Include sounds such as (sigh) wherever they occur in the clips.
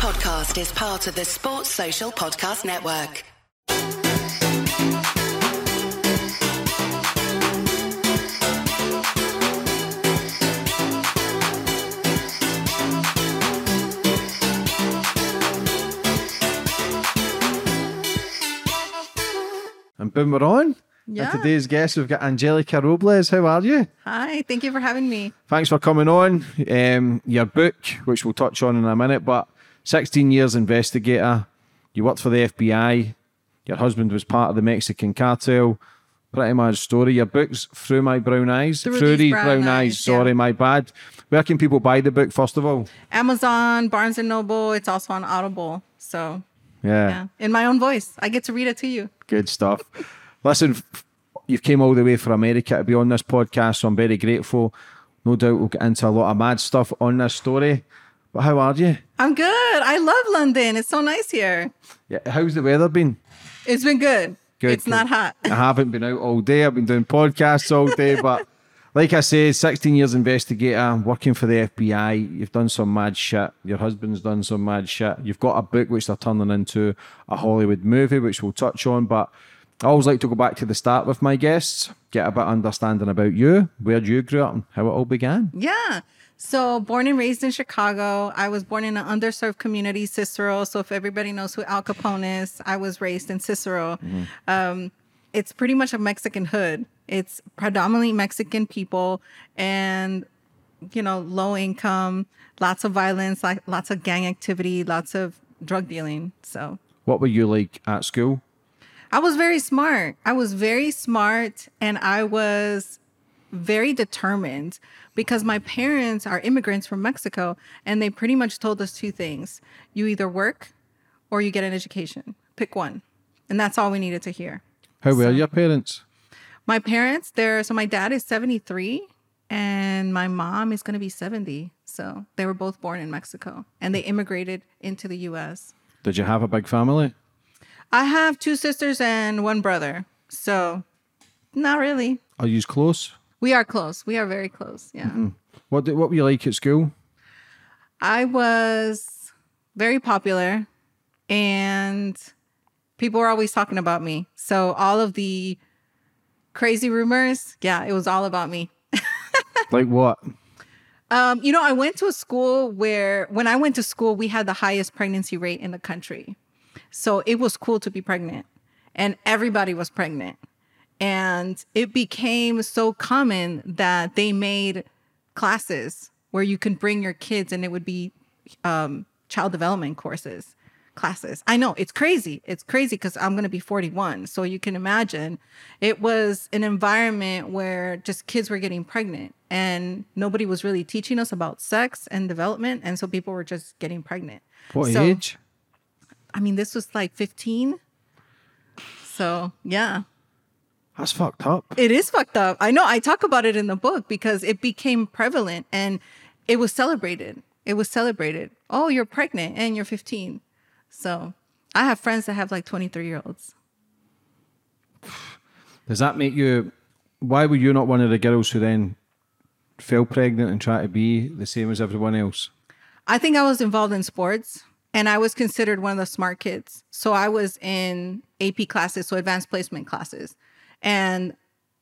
podcast is part of the Sports Social Podcast Network. And boom, we're on. Yeah. And today's guest, we've got Angelica Robles. How are you? Hi, thank you for having me. Thanks for coming on. Um, your book, which we'll touch on in a minute, but 16 years investigator. You worked for the FBI. Your husband was part of the Mexican cartel. Pretty much story. Your book's Through My Brown Eyes. Through These Brown Eyes, Sorry, yeah. my bad. Where can people buy the book, first of all? Amazon, Barnes and Noble. It's also on Audible. So Yeah. yeah, in my own voice, I get to read it to you. Good stuff. (laughs) Listen, you've came all the way from America to be on this podcast, so I'm very grateful. No doubt we'll get into a lot of mad stuff on this story. But how are you? I'm good. I love London. It's so nice here. Yeah, how's the weather been? It's been good. Good, it's not hot. I haven't been out all day. I've been doing podcasts all day, but (laughs) like I said, 16 years investigator, working for the FBI. You've done some mad shit. Your husband's done some mad shit. You've got a book which they're turning into a Hollywood movie, which we'll touch on. But I always like to go back to the start with my guests, get a bit of understanding about you, where you grew up, and how it all began. Yeah. So, born and raised in Chicago, I was born in an underserved community, Cicero. So, if everybody knows who Al Capone is, I was raised in Cicero. Um, it's pretty much a Mexican hood. It's predominantly Mexican people and, you know, low income, lots of violence, like lots of gang activity, lots of drug dealing. So, What were you like at school? I was very smart. I was very smart and I was very determined because my parents are immigrants from Mexico and they pretty much told us two things. You either work or you get an education. Pick one. And that's all we needed to hear. How were your parents? My parents, they're so my dad is 73 and my mom is going to be 70. So they were both born in Mexico and they immigrated into the US. Did you have a big family? I have two sisters and one brother. So not really. Are you close? We are close. We are very close. Yeah. What did, what were you like at school? I was very popular and people were always talking about me. So all of the crazy rumors, yeah, it was all about me. (laughs) Like what? Um, you know, I went to a school where when I went to school, we had the highest pregnancy rate in the country. So it was cool to be pregnant and everybody was pregnant. And it became so common that they made classes where you can bring your kids and it would be um, child development courses, classes. I know it's crazy. It's crazy because I'm going to be 41. So you can imagine it was an environment where just kids were getting pregnant and nobody was really teaching us about sex and development. And so people were just getting pregnant. What So- age? I mean, this was like 15. So yeah, That's fucked up. it is fucked up. I know. I talk about it in the book because it became prevalent and it was celebrated. It was celebrated. Oh, you're pregnant and you're 15. So I have friends that have like 23 year olds. Does that make you? Why were you not one of the girls who then fell pregnant and tried to be the same as everyone else? I think I was involved in sports and I was considered one of the smart kids. So I was in AP classes, so advanced placement classes. And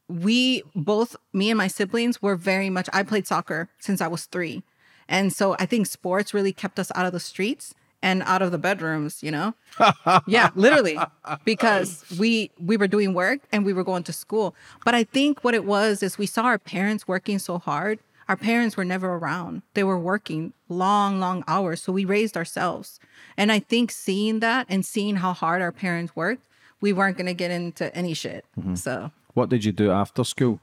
we both, me and my siblings, were very much, I played soccer since I was three. And so I think sports really kept us out of the streets and out of the bedrooms, you know? (laughs) yeah, literally. Because we we were doing work and we were going to school. But I think what it was is we saw our parents working so hard. Our parents were never around. They were working long, long hours. So we raised ourselves. And I think seeing that and seeing how hard our parents worked, we weren't gonna get into any shit. Mm-hmm. So What did you do after school?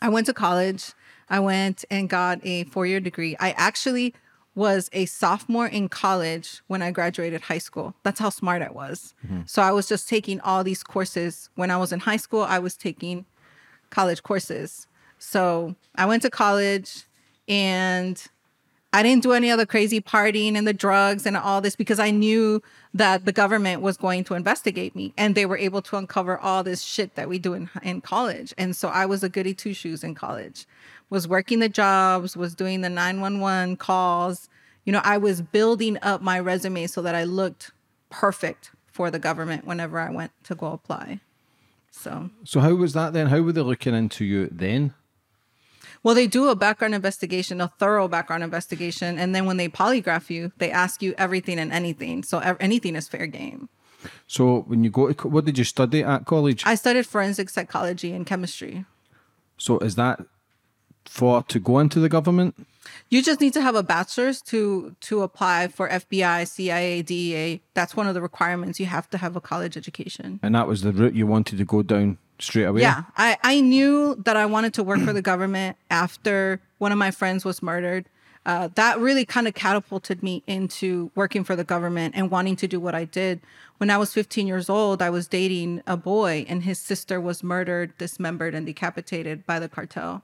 I went to college. I went and got a four year degree. I actually was a sophomore in college when I graduated high school. That's how smart I was. Mm-hmm. So I was just taking all these courses. When I was in high school, I was taking college courses. So I went to college and I didn't do any other crazy partying and the drugs and all this because I knew that the government was going to investigate me and they were able to uncover all this shit that we do in, in college. And so I was a goody two shoes in college, was working the jobs, was doing the 911 calls, You know, I was building up my resume so that I looked perfect for the government whenever I went to go apply. So, So how was that then? How were they looking into you then? Well, they do a background investigation, a thorough background investigation, and then when they polygraph you, they ask you everything and anything. So anything is fair game. So when you go to what did you study at college? I studied forensic psychology and chemistry. so is that for to go into the government? You just need to have a bachelor's to to apply for FBI, CIA, DEA. That's one of the requirements. You have to have a college education. And that was the route you wanted to go down straight away? Yeah, I, I knew that I wanted to work for the government after one of my friends was murdered. Uh, that really kind of catapulted me into working for the government and wanting to do what I did. When I was 15 years old, I was dating a boy, and his sister was murdered, dismembered, and decapitated by the cartel.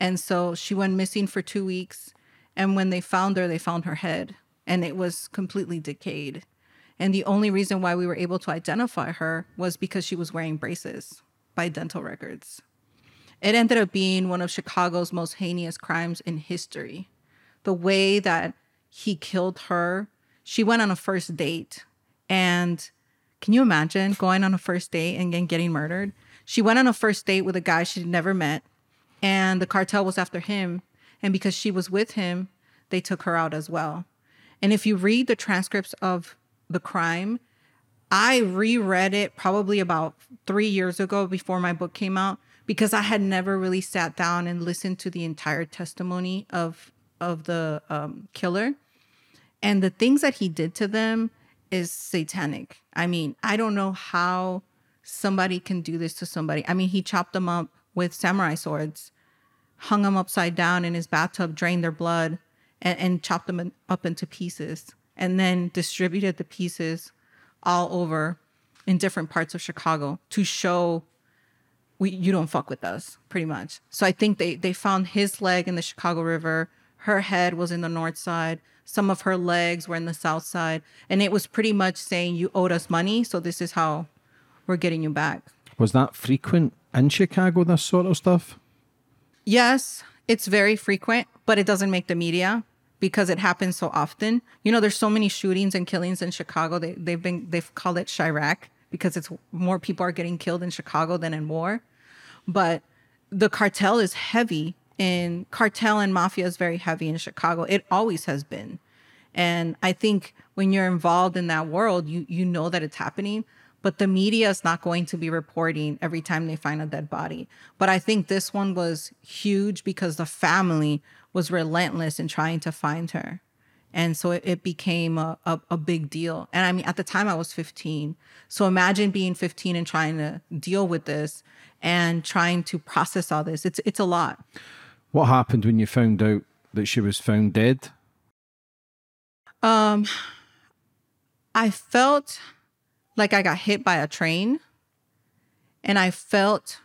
And so she went missing for two weeks. And when they found her, they found her head, and it was completely decayed. And the only reason why we were able to identify her was because she was wearing braces by dental records. It ended up being one of Chicago's most heinous crimes in history. The way that he killed her, she went on a first date. And can you imagine going on a first date and getting murdered? She went on a first date with a guy she'd never met, and the cartel was after him. And because she was with him, they took her out as well. And if you read the transcripts of the crime, I reread it probably about three years ago before my book came out because I had never really sat down and listened to the entire testimony of of the um, killer, and the things that he did to them is satanic. I mean, I don't know how somebody can do this to somebody. I mean, he chopped them up with samurai swords, hung them upside down in his bathtub, drained their blood, and, and chopped them up into pieces, and then distributed the pieces all over in different parts of Chicago to show we you don't fuck with us, pretty much. So I think they they found his leg in the Chicago River. Her head was in the north side. Some of her legs were in the south side, and it was pretty much saying you owed us money, so this is how we're getting you back. Was that frequent in Chicago, this sort of stuff? Yes, it's very frequent, but it doesn't make the media because it happens so often. You know, there's so many shootings and killings in Chicago. They they've been they've called it Chiraq because it's more people are getting killed in Chicago than in war. But the cartel is heavy in cartel and mafia is very heavy in Chicago. It always has been. And I think when you're involved in that world, you you know that it's happening, but the media is not going to be reporting every time they find a dead body. But I think this one was huge because the family was relentless in trying to find her. And so it, it became a, a, a big deal. And I mean, at the time I was 15. So imagine being 15 and trying to deal with this and trying to process all this. It's it's a lot. What happened when you found out that she was found dead? Um, I felt like I got hit by a train, and I felt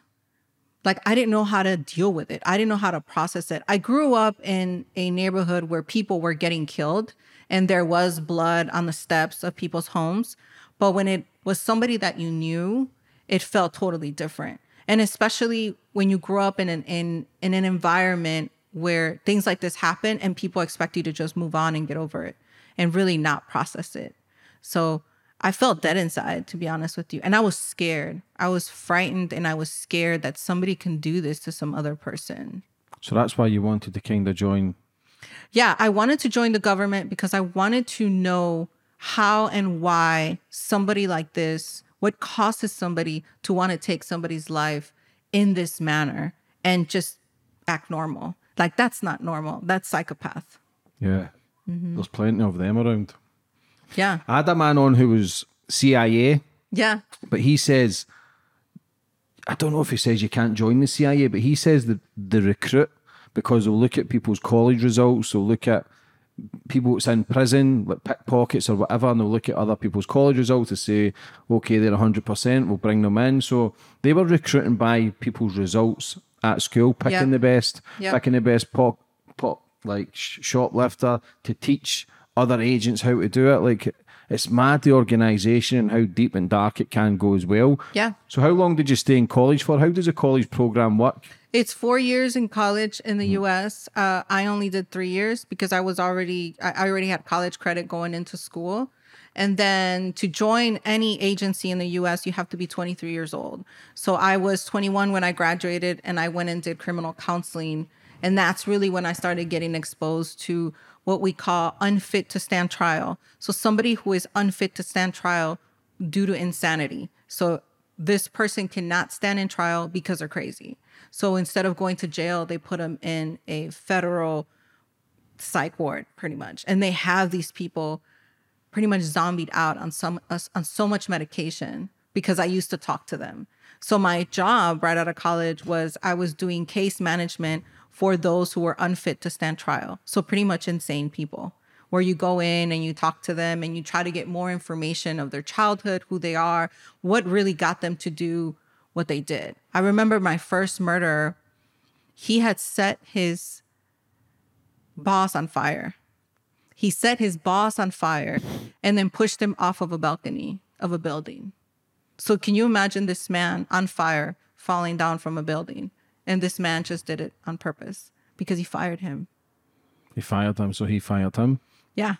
like I didn't know how to deal with it. I didn't know how to process it. I grew up in a neighborhood where people were getting killed, and there was blood on the steps of people's homes. But when it was somebody that you knew, it felt totally different. And especially when you grow up in an in in an environment where things like this happen and people expect you to just move on and get over it and really not process it. So I felt dead inside, to be honest with you. And I was scared. I was frightened and I was scared that somebody can do this to some other person. So that's why you wanted to kind of join. Yeah, I wanted to join the government because I wanted to know how and why somebody like this, what causes somebody to want to take somebody's life in this manner and just act normal. Like that's not normal. That's psychopath. Yeah. Mm-hmm. There's plenty of them around. Yeah. I had a man on who was CIA, Yeah. but he says, I don't know if he says you can't join the CIA, but he says that the recruit, because they'll look at people's college results, they'll look at people that's in prison, like pickpockets or whatever, and they'll look at other people's college results to say, okay, they're 100%, we'll bring them in. So they were recruiting by people's results at school, picking the best, picking the best pop, pop like sh- shoplifter to teach other agents how to do it. Like it's mad the organisation and how deep and dark it can go as well. Yeah. So how long did you stay in college for? How does a college program work? It's four years in college in the U.S. Uh, I only did three years because I was already I I already had college credit going into school, and then to join any agency in the U.S. you have to be 23 years old. So I was 21 when I graduated, and I went and did criminal counseling, and that's really when I started getting exposed to what we call unfit to stand trial. So somebody who is unfit to stand trial due to insanity. So this person cannot stand in trial because they're crazy. So instead of going to jail, they put them in a federal psych ward, pretty much. And they have these people pretty much zombied out on some on so much medication because I used to talk to them. So my job right out of college was I was doing case management for those who were unfit to stand trial. So pretty much insane people where you go in and you talk to them and you try to get more information of their childhood, who they are, what really got them to do what they did. I remember my first murder, he had set his boss on fire. He set his boss on fire and then pushed him off of a balcony of a building. So can you imagine this man on fire falling down from a building? And this man just did it on purpose because he fired him. He fired him, so he fired him. Yeah.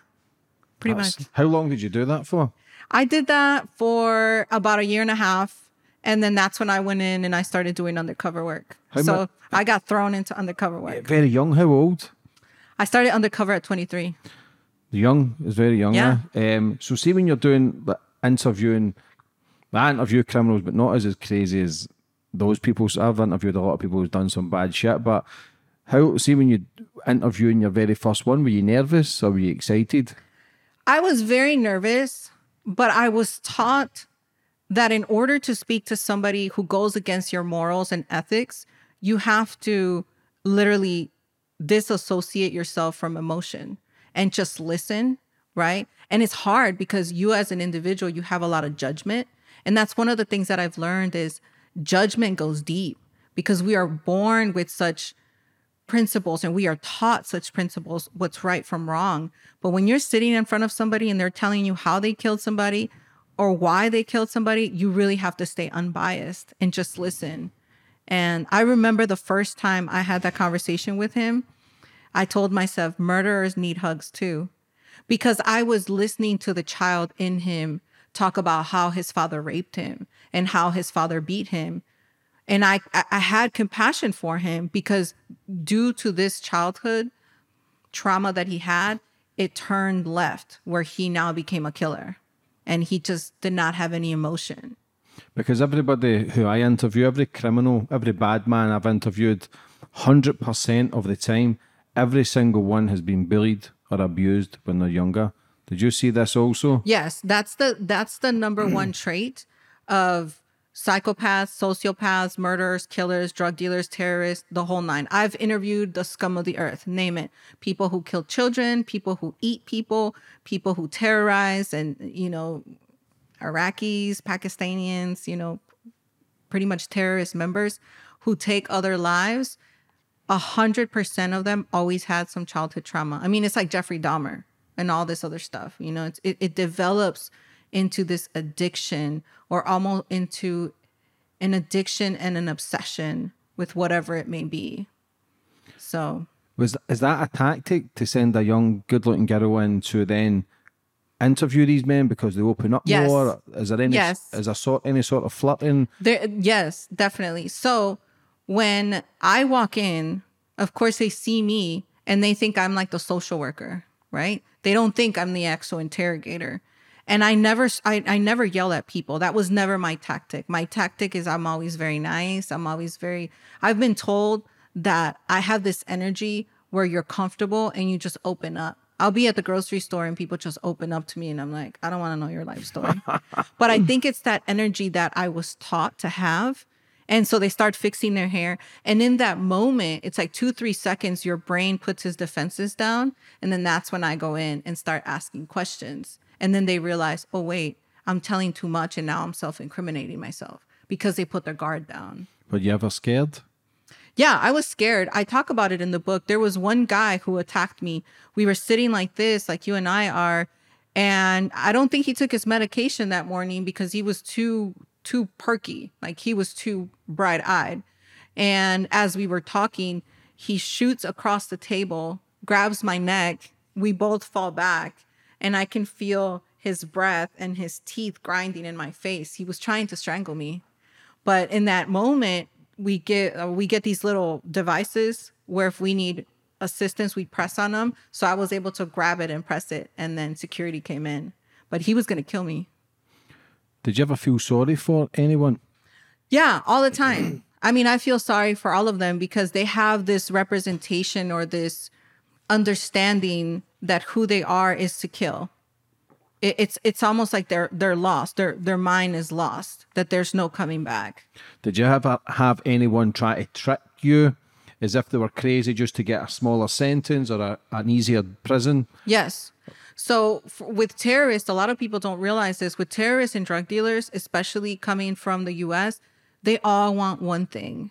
Pretty That's- much. How long did you do that for? I did that for about a year and a half. And then that's when I went in and I started doing undercover work. How so mu- I got thrown into undercover work. Very young. How old? I started undercover at 23. Young is very young. Yeah. eh? Um, so see when you're doing like, interviewing, I interview criminals, but not as as crazy as those people. So I've interviewed a lot of people who've done some bad shit. But how see when you interviewing your very first one, were you nervous or were you excited? I was very nervous, but I was taught that in order to speak to somebody who goes against your morals and ethics, you have to literally disassociate yourself from emotion and just listen, right? And it's hard because you as an individual, you have a lot of judgment. And that's one of the things that I've learned is judgment goes deep because we are born with such principles and we are taught such principles what's right from wrong. But when you're sitting in front of somebody and they're telling you how they killed somebody or why they killed somebody you really have to stay unbiased and just listen. And i remember the first time i had that conversation with him i told myself murderers need hugs too because i was listening to the child in him talk about how his father raped him and how his father beat him and I, I had compassion for him because due to this childhood trauma that he had, it turned left where he now became a killer. And he just did not have any emotion. Because everybody who I interview, every criminal, every bad man I've interviewed, 100% of the time, every single one has been bullied or abused when they're younger. Did you see this also? Yes, that's the that's the number one trait of psychopaths, sociopaths, murderers, killers, drug dealers, terrorists, the whole nine. I've interviewed the scum of the earth, name it. People who kill children, people who eat people, people who terrorize and you know Iraqis, Pakistanians, you know, pretty much terrorist members who take other lives. A hundred percent of them always had some childhood trauma. I mean, it's like Jeffrey Dahmer and all this other stuff. You know, it, it develops into this addiction or almost into an addiction and an obsession with whatever it may be. So Was is that a tactic to send a young, good-looking girl in to then interview these men because they open up Yes. more? Is there any? Yes. Is there sort any sort of flirting? There, yes, definitely. So when I walk in, of course they see me and they think I'm like the social worker, right? They don't think I'm the actual interrogator. And I never, I, I never yell at people. That was never my tactic. My tactic is I'm always very nice. I'm always very. I've been told that I have this energy where you're comfortable and you just open up. I'll be at the grocery store and people just open up to me and I'm like, I don't want to know your life story. (laughs) but I think it's that energy that I was taught to have. And so they start fixing their hair. And in that moment, it's like two, three seconds, your brain puts his defenses down. And then that's when I go in and start asking questions. And then they realize, oh, wait, I'm telling too much. And now I'm self incriminating myself because they put their guard down. Were you ever scared? Yeah, I was scared. I talk about it in the book. There was one guy who attacked me. We were sitting like this, like you and I are, and I don't think he took his medication that morning because he was too too perky, like he was too bright-eyed. And as we were talking, he shoots across the table, grabs my neck. We both fall back, and I can feel his breath and his teeth grinding in my face. He was trying to strangle me. But in that moment, we get uh, we get these little devices where if we need assistance, we press on them. So I was able to grab it and press it, and then security came in. But he was gonna kill me. Did you ever feel sorry for anyone? Yeah, all the time. I mean, I feel sorry for all of them because they have this representation or this understanding that who they are is to kill. It, it's it's almost like they're they're lost. Their their mind is lost. That there's no coming back. Did you ever have anyone try to trick you as if they were crazy just to get a smaller sentence or a, an easier prison? Yes. So f with terrorists, a lot of people don't realize this. With terrorists and drug dealers, especially coming from the U.S., they all want one thing.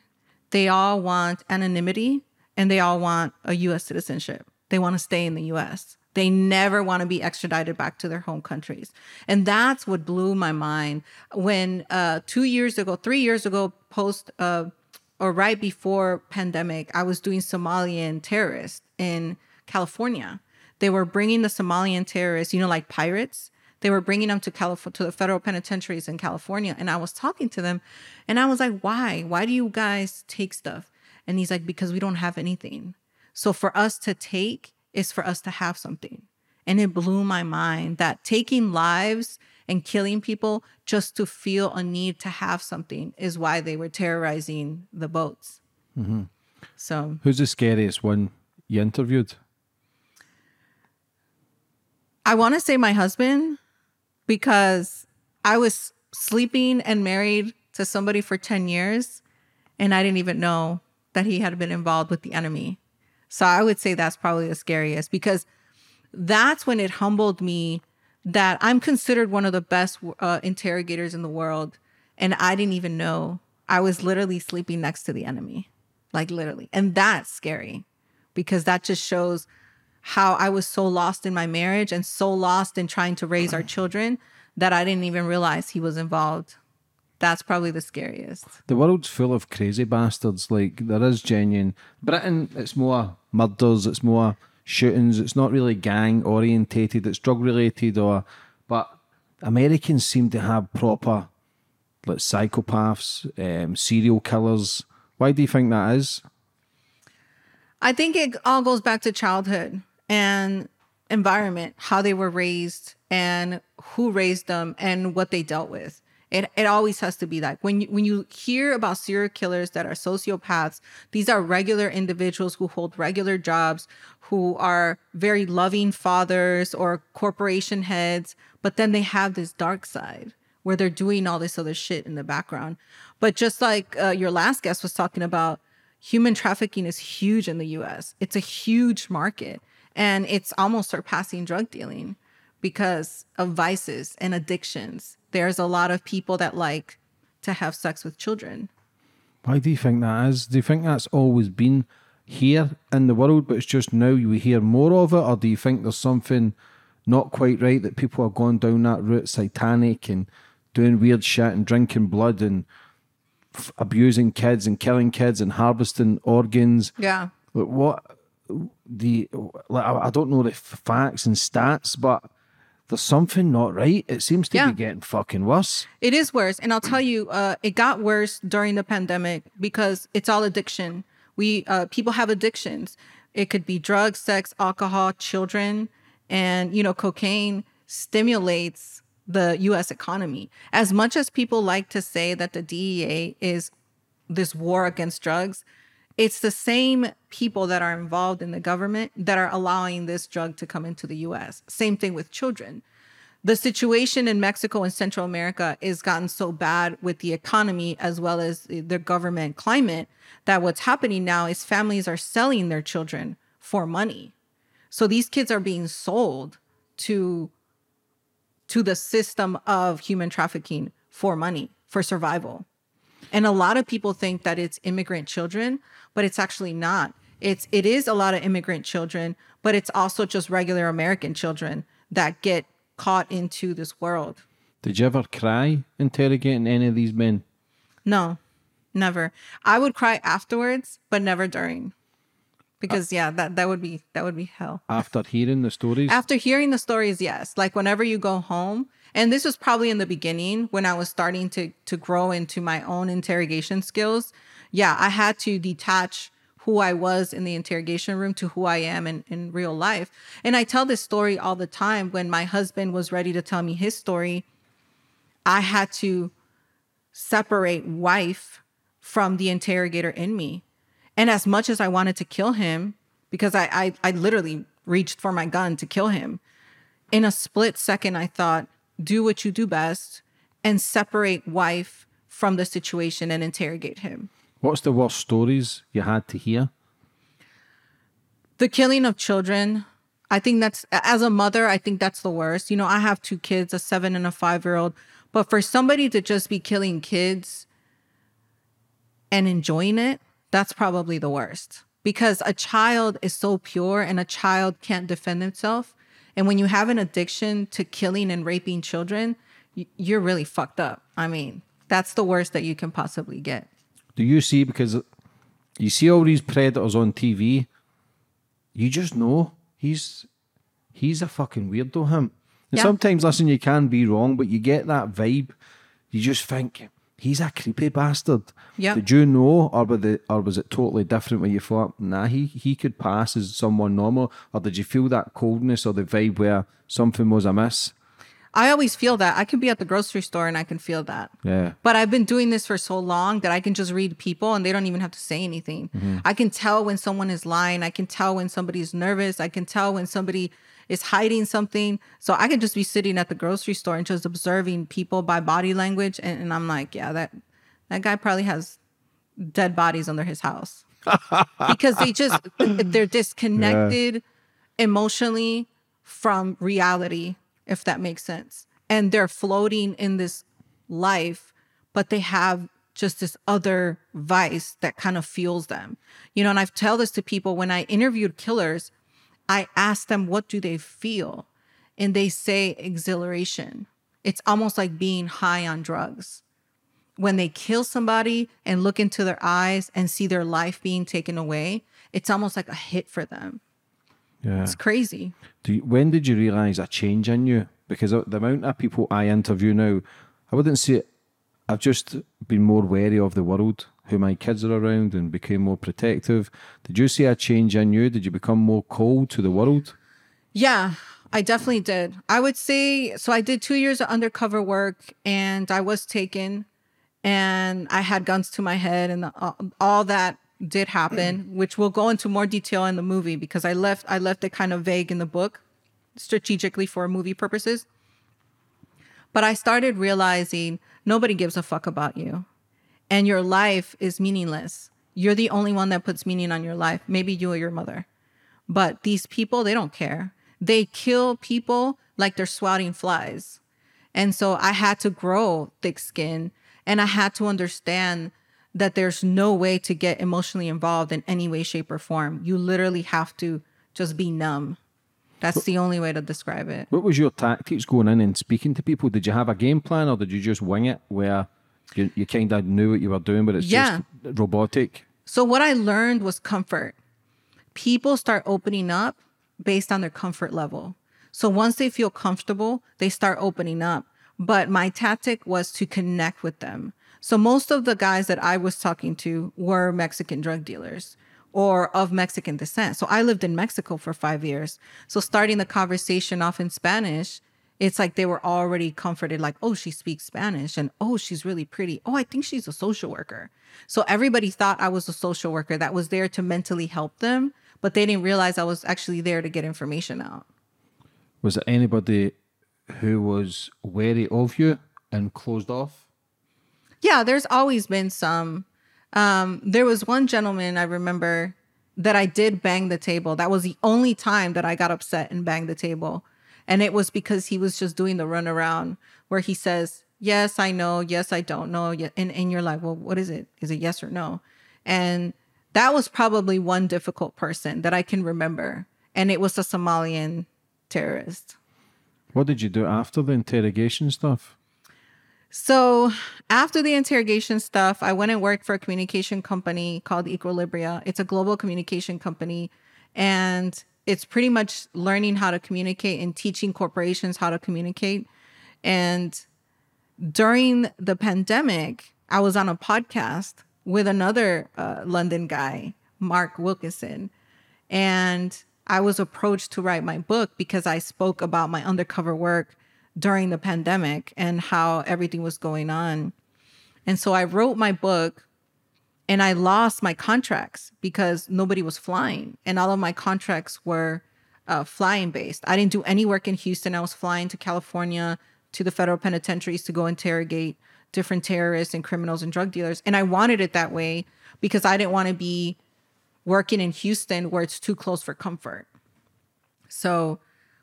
They all want anonymity and they all want a U.S. citizenship. They want to stay in the U.S. They never want to be extradited back to their home countries. And that's what blew my mind when uh, two years ago, three years ago, post uh, or right before pandemic, I was doing Somalian terrorists in California. They were bringing the Somalian terrorists, you know, like pirates. They were bringing them to California to the federal penitentiaries in California, and I was talking to them, and I was like, "Why? Why do you guys take stuff?" And he's like, "Because we don't have anything. So for us to take is for us to have something." And it blew my mind that taking lives and killing people just to feel a need to have something is why they were terrorizing the boats. Mm-hmm. So Who's the scariest one you interviewed? I want to say my husband because I was sleeping and married to somebody for 10 years and I didn't even know that he had been involved with the enemy. So I would say that's probably the scariest because that's when it humbled me that I'm considered one of the best uh, interrogators in the world and I didn't even know I was literally sleeping next to the enemy. Like literally. And that's scary because that just shows how I was so lost in my marriage and so lost in trying to raise our children that I didn't even realize he was involved. That's probably the scariest. The world's full of crazy bastards. Like there is genuine Britain. It's more murders. It's more shootings. It's not really gang orientated. It's drug related or, but Americans seem to have proper, like psychopaths, um, serial killers. Why do you think that is? I think it all goes back to childhood and environment, how they were raised and who raised them and what they dealt with. It, it always has to be that when you, when you hear about serial killers that are sociopaths, these are regular individuals who hold regular jobs, who are very loving fathers or corporation heads, but then they have this dark side where they're doing all this other shit in the background. But just like uh, your last guest was talking about, human trafficking is huge in the US. It's a huge market and it's almost surpassing drug dealing because of vices and addictions. There's a lot of people that like to have sex with children. Why do you think that is? Do you think that's always been here in the world, but it's just now we hear more of it, or do you think there's something not quite right that people are going down that route, satanic and doing weird shit and drinking blood and f- abusing kids and killing kids and harvesting organs? Yeah. Like what the like, I I don't know the f- facts and stats, but there's something not right. It seems to Yeah. be getting fucking worse. It is worse. And I'll tell you, uh, it got worse during the pandemic because it's all addiction. We uh, people have addictions. It could be drugs, sex, alcohol, children, and you know, cocaine stimulates the US economy. As much as people like to say that the DEA is this war against drugs, it's the same people that are involved in the government that are allowing this drug to come into the US. Same thing with children. The situation in Mexico and Central America is gotten so bad with the economy as well as the government climate that what's happening now is families are selling their children for money. So these kids are being sold to to the system of human trafficking for money, for survival. And a lot of people think that it's immigrant children, but it's actually not. It's it is a lot of immigrant children, but it's also just regular American children that get caught into this world. Did you ever cry interrogating any of these men? No. Never. I would cry afterwards, but never during. Because yeah, that that would be that would be hell. After hearing the stories, After hearing the stories, yes. Like whenever you go home, and this was probably in the beginning when I was starting to to grow into my own interrogation skills. Yeah, I had to detach who I was in the interrogation room to who I am in, in real life. And I tell this story all the time when my husband was ready to tell me his story. I had to separate wife from the interrogator in me. And as much as I wanted to kill him, because I, I, I literally reached for my gun to kill him, in a split second, I thought, do what you do best and separate wife from the situation and interrogate him. what's the worst stories you had to hear? The killing of children, I think that's, as a mother, I think that's the worst. You know, I have two kids, a seven and a five year old, but for somebody to just be killing kids and enjoying it, that's probably the worst because a child is so pure and a child can't defend himself. And when you have an addiction to killing and raping children, you're really fucked up. I mean, that's the worst that you can possibly get. Do you see because you see all these predators on TV? You just know he's he's a fucking weirdo. Him. And Yeah. sometimes, listen, you can be wrong, but you get that vibe. You just think he's a creepy bastard. Yeah. Did you know, or was it, or was it totally different when you thought, nah, he he could pass as someone normal, or did you feel that coldness or the vibe where something was amiss? I always feel that. I can be at the grocery store and I can feel that. Yeah. But I've been doing this for so long that I can just read people and they don't even have to say anything. Mm-hmm. I can tell when someone is lying. I can tell when somebody's nervous. I can tell when somebody is hiding something. So I could just be sitting at the grocery store and just observing people by body language. And, and I'm like, yeah, that that guy probably has dead bodies under his house. (laughs) because they just they're disconnected emotionally from reality, if that makes sense. And they're floating in this life, but they have just this other vice that kind of fuels them. You know, and I've tell this to people when I interviewed killers, I ask them what do they feel? And they say exhilaration. It's almost like being high on drugs. When they kill somebody and look into their eyes and see their life being taken away, it's almost like a hit for them. Yeah. It's crazy. Do you, when did you realise a change in you? Because the amount of people I interview now, I wouldn't say it. I've just been more wary of the world, who my kids are around, and became more protective. Did you see a change in you? Did you become more cold to the world? Yeah, I definitely did. I would say so. I did two years of undercover work and I was taken and I had guns to my head and all, all that did happen, (clears throat) which we'll go into more detail in the movie because I left I left it kind of vague in the book strategically for movie purposes. But I started realizing nobody gives a fuck about you and your life is meaningless. You're the only one that puts meaning on your life. Maybe you or your mother. But these people, they don't care. They kill people like they're swatting flies. And so I had to grow thick skin and I had to understand that there's no way to get emotionally involved in any way, shape, or form. You literally have to just be numb. That's the only way to describe it. What was your tactics going in and speaking to people? Did you have a game plan, or did you just wing it, where you, you kind of knew what you were doing, but it's Yeah. just robotic? So what I learned was comfort. People start opening up based on their comfort level. So once they feel comfortable, they start opening up. But my tactic was to connect with them. So most of the guys that I was talking to were Mexican drug dealers or of Mexican descent. So I lived in Mexico for 5 years. So starting the conversation off in Spanish, it's like they were already comforted like oh she speaks spanish and oh she's really pretty. Oh i think she's a social worker. So everybody thought i was a social worker that was there to mentally help them but they didn't realize i was actually there to get information out. Was there anybody who was wary of you and closed off? yeah there's always been some. Um there was one gentleman i remember that i did bang the table. That was the only time that i got upset and banged the table and it was because he was just doing the runaround where he says yes i know yes i don't know and, and you're like well what is it is it yes or no and that was probably one difficult person that i can remember and it was a somalian terrorist What did you do after the interrogation stuff? So after the interrogation stuff, I went and worked for a communication company called Equilibria. It's a global communication company. And it's pretty much learning how to communicate and teaching corporations how to communicate. And during the pandemic, I was on a podcast with another uh, London guy, Mark Wilkinson. And I was approached to write my book because I spoke about my undercover work during the pandemic and how everything was going on. And so I wrote my book and I lost my contracts because nobody was flying and all of my contracts were uh, flying based. I didn't do any work in Houston. I was flying to California to the federal penitentiaries to go interrogate different terrorists and criminals and drug dealers. And I wanted it that way because I didn't want to be working in Houston where it's too close for comfort. So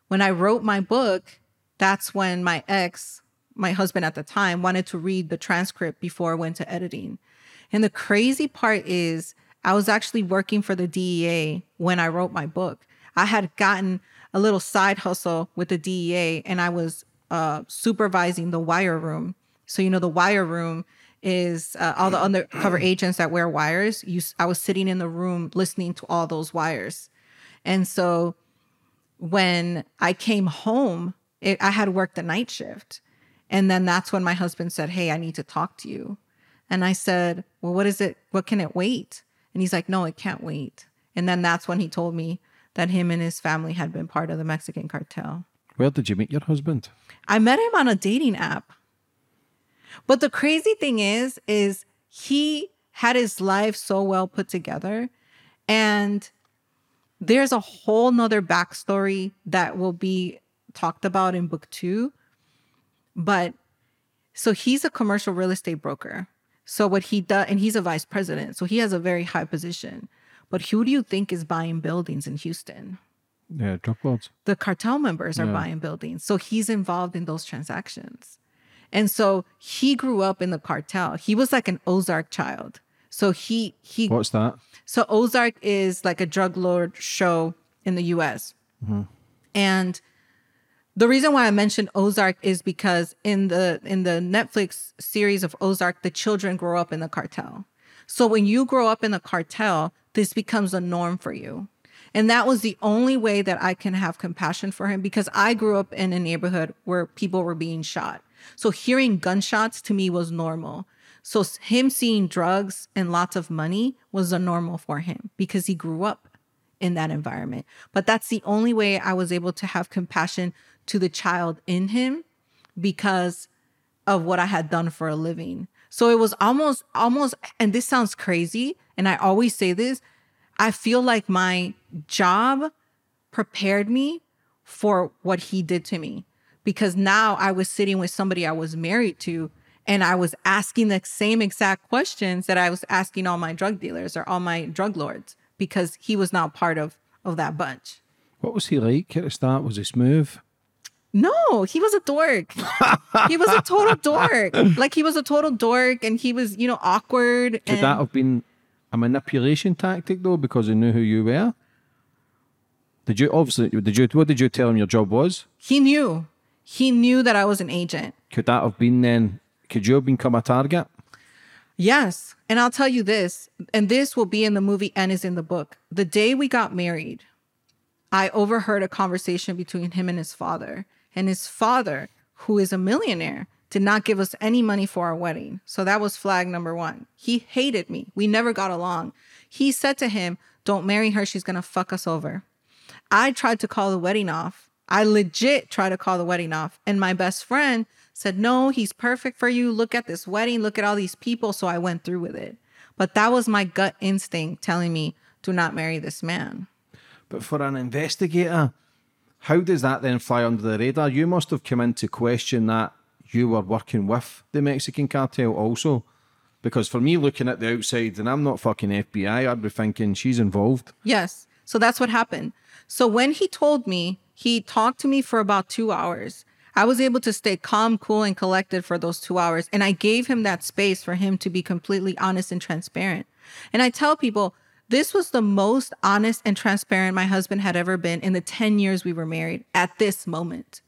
when I wrote my book, that's when my ex, my husband at the time, wanted to read the transcript before I went to editing. And the crazy part is, I was actually working for the DEA when I wrote my book. I had gotten a little side hustle with the DEA and I was uh, supervising the wire room. So, you know, the wire room is uh, all the undercover agents that wear wires. You, I was sitting in the room listening to all those wires. And so when I came home, it, I had worked the night shift. And then that's when my husband said, Hey, I need to talk to you. And I said, Well, what is it? What can it wait? And he's like, No, it can't wait. And then that's when he told me that him and his family had been part of the Mexican cartel. Where did you meet your husband? I met him on a dating app. But the crazy thing is, is he had his life so well put together. And there's a whole nother backstory that will be talked about in book two. But so he's a commercial real estate broker. So what he does, and he's a vice president, so he has a very high position. But who do you think is buying buildings in Houston? Yeah, drug lords. The cartel members are Yeah. buying buildings. So he's involved in those transactions. And so he grew up in the cartel. He was like an Ozark child. So he he What's that? so Ozark is like a drug lord show in the US. Mm-hmm. And the reason why I mentioned Ozark is because in the in the Netflix series of Ozark, the children grow up in the cartel. So when you grow up in the cartel, this becomes a norm for you. And that was the only way that I can have compassion for him because I grew up in a neighborhood where people were being shot. So hearing gunshots to me was normal. So him seeing drugs and lots of money was a normal for him because he grew up in that environment. But that's the only way I was able to have compassion to the child in him because of what I had done for a living. So it was almost, almost, and this sounds crazy. And I always say this I feel like my job prepared me for what he did to me because now I was sitting with somebody I was married to and I was asking the same exact questions that I was asking all my drug dealers or all my drug lords because he was not part of of that bunch. What was he like at the start? Was he smooth? No, he was a dork. he was a total (laughs) dork. Like he was a total dork and he was, you know, awkward. Could that have been a manipulation tactic though, because he knew who you were? Did you obviously did you what did you tell him your job was? he knew. He knew that I was an agent. Could that have been then could you have become a target? Yes. And I'll tell you this, and this will be in the movie and is in the book. The day we got married, I overheard a conversation between him and his father. And his father, who is a millionaire, did not give us any money for our wedding. So that was flag number one. He hated me. We never got along. He said to him, Don't marry her. She's going to fuck us over. I tried to call the wedding off. I legit tried to call the wedding off. And my best friend said, No, he's perfect for you. Look at this wedding. Look at all these people. So I went through with it. But that was my gut instinct telling me, Do not marry this man. But for an investigator, how does that then fly under the radar? You must have come in to question that you were working with the Mexican cartel also. Because for me looking at the outside, and I'm not fucking FBI, I'd be thinking she's involved. Yes. So that's what happened. So when he told me, he talked to me for about two hours. I was able to stay calm, cool, and collected for those two hours. And I gave him that space for him to be completely honest and transparent. And I tell people, this was the most honest and transparent my husband had ever been in the 10 years we were married at this moment.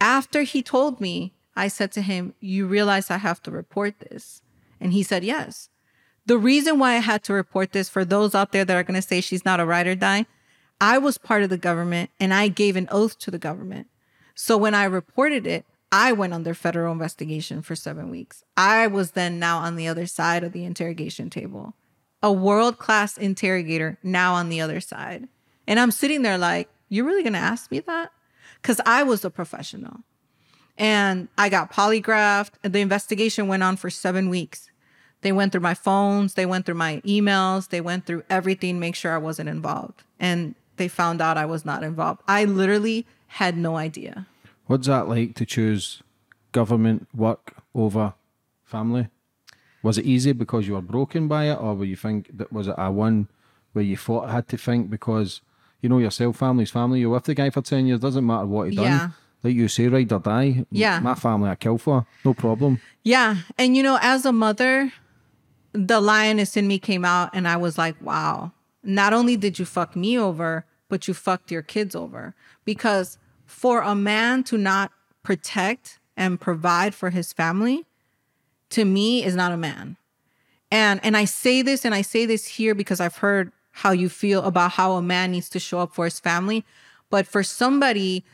After he told me I said to him, You realize I have to report this? And he said, Yes. The reason why I had to report this for those out there that are going to say she's not a ride or die, I was part of the government and I gave an oath to the government. So when I reported it, I went under federal investigation for seven weeks. I was then now on the other side of the interrogation table, a world class interrogator now on the other side. And I'm sitting there like, You're really going to ask me that? Because I was a professional. And I got polygraphed. The investigation went on for seven weeks. They went through my phones, they went through my emails, they went through everything, make sure I wasn't involved. And they found out I was not involved. I literally had no idea. What's that like to choose government work over family? Was it easy because you were broken by it, or were you think that was it a one where you thought I had to think because you know yourself, family's family. You're with the guy for ten years, doesn't matter what he done. Yeah. Like you say, ride or die. Yeah. my family I kill for, no problem. Yeah. And you know, as a mother, the lioness in me came out and I was like, wow, not only did you fuck me over, but you fucked your kids over. Because for a man to not protect and provide for his family, to me is not a man. And and I say this and I say this here because I've heard how you feel about how a man needs to show up for his family. But for somebody,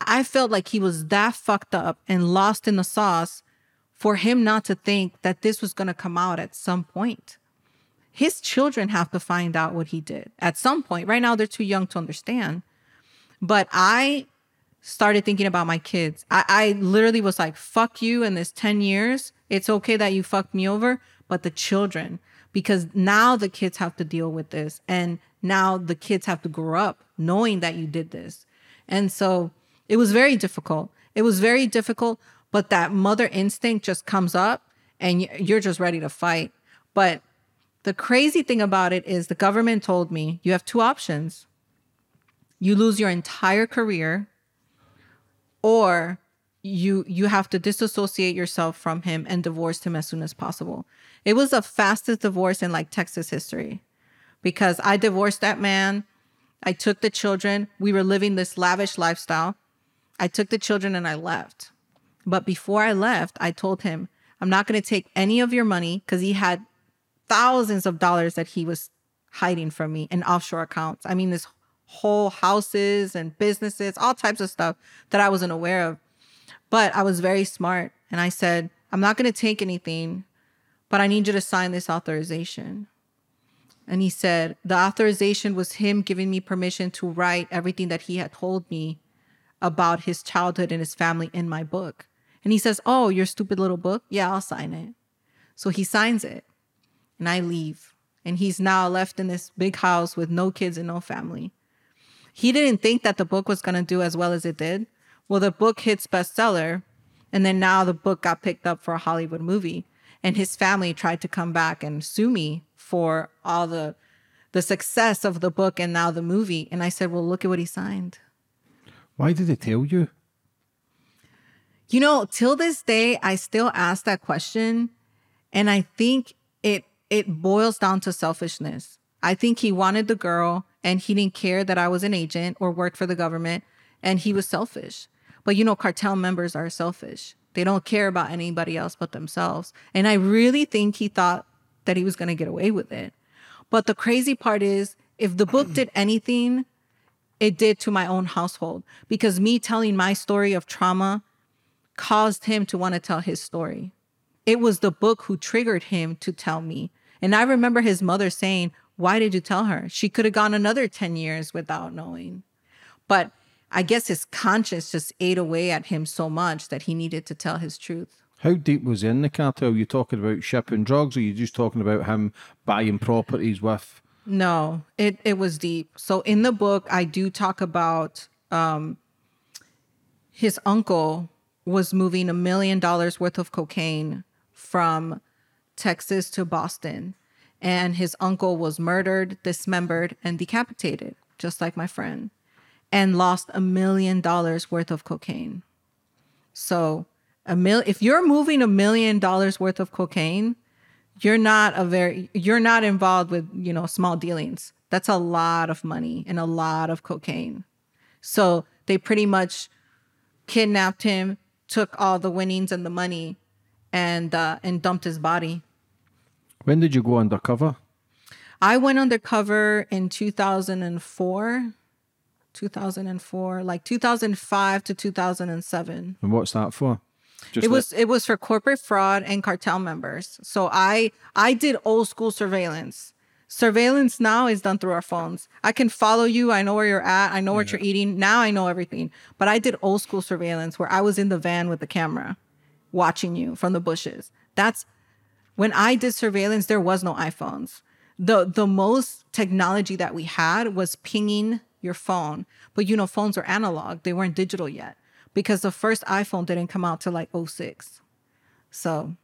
I felt like he was that fucked up and lost in the sauce for him not to think that this was going to come out at some point. His children have to find out what he did at some point. Right now, they're too young to understand. But I started thinking about my kids. I, I literally was like, fuck you in this 10 years. It's okay that you fucked me over, but the children, because now the kids have to deal with this. And now the kids have to grow up knowing that you did this. And so it was very difficult. It was very difficult, but that mother instinct just comes up and you're just ready to fight. But the crazy thing about it is the government told me you have two options. You lose your entire career or you you have to disassociate yourself from him and divorce him as soon as possible. It was the fastest divorce in like Texas history because I divorced that man. I took the children. We were living this lavish lifestyle. I took the children and I left. But before I left, I told him, I'm not going to take any of your money because he had thousands of dollars that he was hiding from me in offshore accounts. I mean, this whole houses and businesses, all types of stuff that I wasn't aware of. But I was very smart and I said, I'm not going to take anything, but I need you to sign this authorization. And he said, the authorization was him giving me permission to write everything that he had told me about his childhood and his family in my book. And he says, Oh, your stupid little book? Yeah, I'll sign it. So he signs it and I leave. And he's now left in this big house with no kids and no family. He didn't think that the book was going to do as well as it did. Well, the book hits bestseller. And then now the book got picked up for a Hollywood movie. And his family tried to come back and sue me for all the the success of the book and now the movie. And I said, Well, look at what he signed. Why did they tell you? You know, till this day, I still ask that question. And I think it it boils down to selfishness. I think he wanted the girl and he didn't care that I was an agent or worked for the government and he was selfish. But you know, cartel members are selfish. They don't care about anybody else but themselves. And I really think he thought that he was going to get away with it. But the crazy part is if the book did (clears throat) anything, it did to my own household because me telling my story of trauma caused him to want to tell his story. It was the book who triggered him to tell me. And I remember his mother saying, Why did you tell her? She could have gone another 10 years without knowing. But I guess his conscience just ate away at him so much that he needed to tell his truth. How deep was he in the cartel? you talking about shipping drugs, or you just talking about him buying properties with? No, it, it was deep. So in the book, I do talk about um, his uncle was moving a million dollars worth of cocaine from Texas to Boston. And his uncle was murdered, dismembered, and decapitated, just like my friend, and lost a million dollars worth of cocaine. So, a mil- if you're moving a million dollars worth of cocaine, you're not a very you're not involved with, you know, small dealings. That's a lot of money and a lot of cocaine. So, they pretty much kidnapped him, took all the winnings and the money and uh, and dumped his body. When did you go undercover? I went undercover in 2004, 2004, like 2005 to 2007. And what's that for? Just it was it was for corporate fraud and cartel members. So I I did old school surveillance. Surveillance now is done through our phones. I can follow you. I know where you're at. I know what you're eating. Now I know everything. But I did old school surveillance where I was in the van with the camera watching you from the bushes. That's when I did surveillance, there was no iPhones. The the most technology that we had was pinging your phone. But you know, phones are analog. They weren't digital yet. Because the first iPhone didn't come out till like 06. So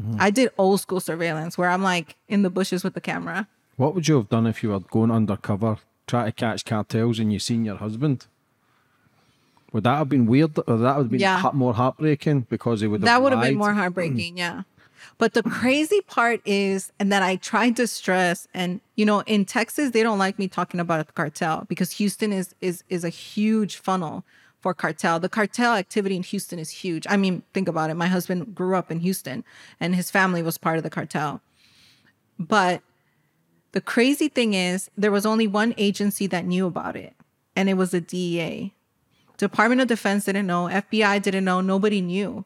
hmm. I did old school surveillance where I'm like in the bushes with the camera. What would you have done if you were going undercover, trying to catch cartels, and you seen your husband? Would that have been weird, or that would have been Yeah. more heartbreaking because he would have that would have been more (clears throat) heartbreaking yeah but the mm-hmm. crazy part is and that i tried to stress and you know in texas they don't like me talking about the cartel because houston is is is a huge funnel for cartel. The cartel activity in houston is huge. I mean think about it. My husband grew up in houston and his family was part of the cartel. But the crazy thing is there was only one agency that knew about it and it was the dea department of defense didn't know. Fbi didn't know. Nobody knew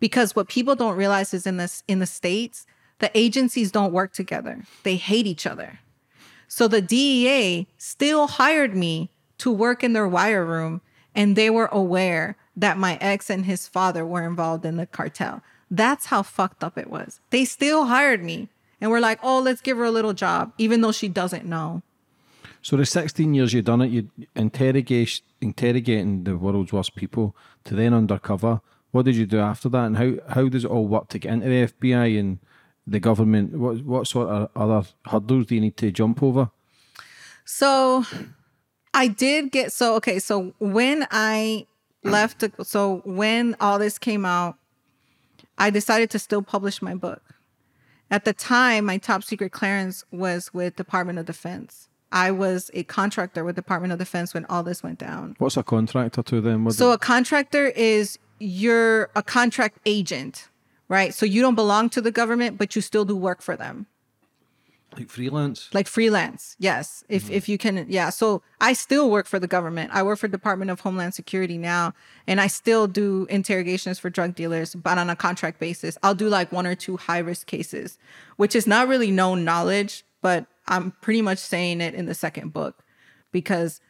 because what people don't realize is in this in the states the agencies don't work together. They hate each other. So the dea still hired me to work in their wire room and they were aware that my ex and his father were involved in the cartel. That's how fucked up it was. They still hired me and we're like oh let's give her a little job even though she doesn't know. So the 16 years you've done it, you interrogate, interrogating the world's worst people to then undercover. What did you do after that, and how how does it all work to get into the FBI and the government? What what sort of other hurdles do you need to jump over? So I did get so okay, so when I left so when all this came out, I decided to still publish my book. At the time, my top secret clearance was with Department of Defense. I was a contractor with Department of Defense when all this went down. What's a contractor to them? So a contractor is you're a contract agent, right? So you don't belong to the government, but you still do work for them. like freelance? like freelance yes if mm-hmm. if you can yeah so i still work for the government i work for department of homeland security now and i still do interrogations for drug dealers but on a contract basis i'll do like one or two high risk cases which is not really known knowledge but i'm pretty much saying it in the second book because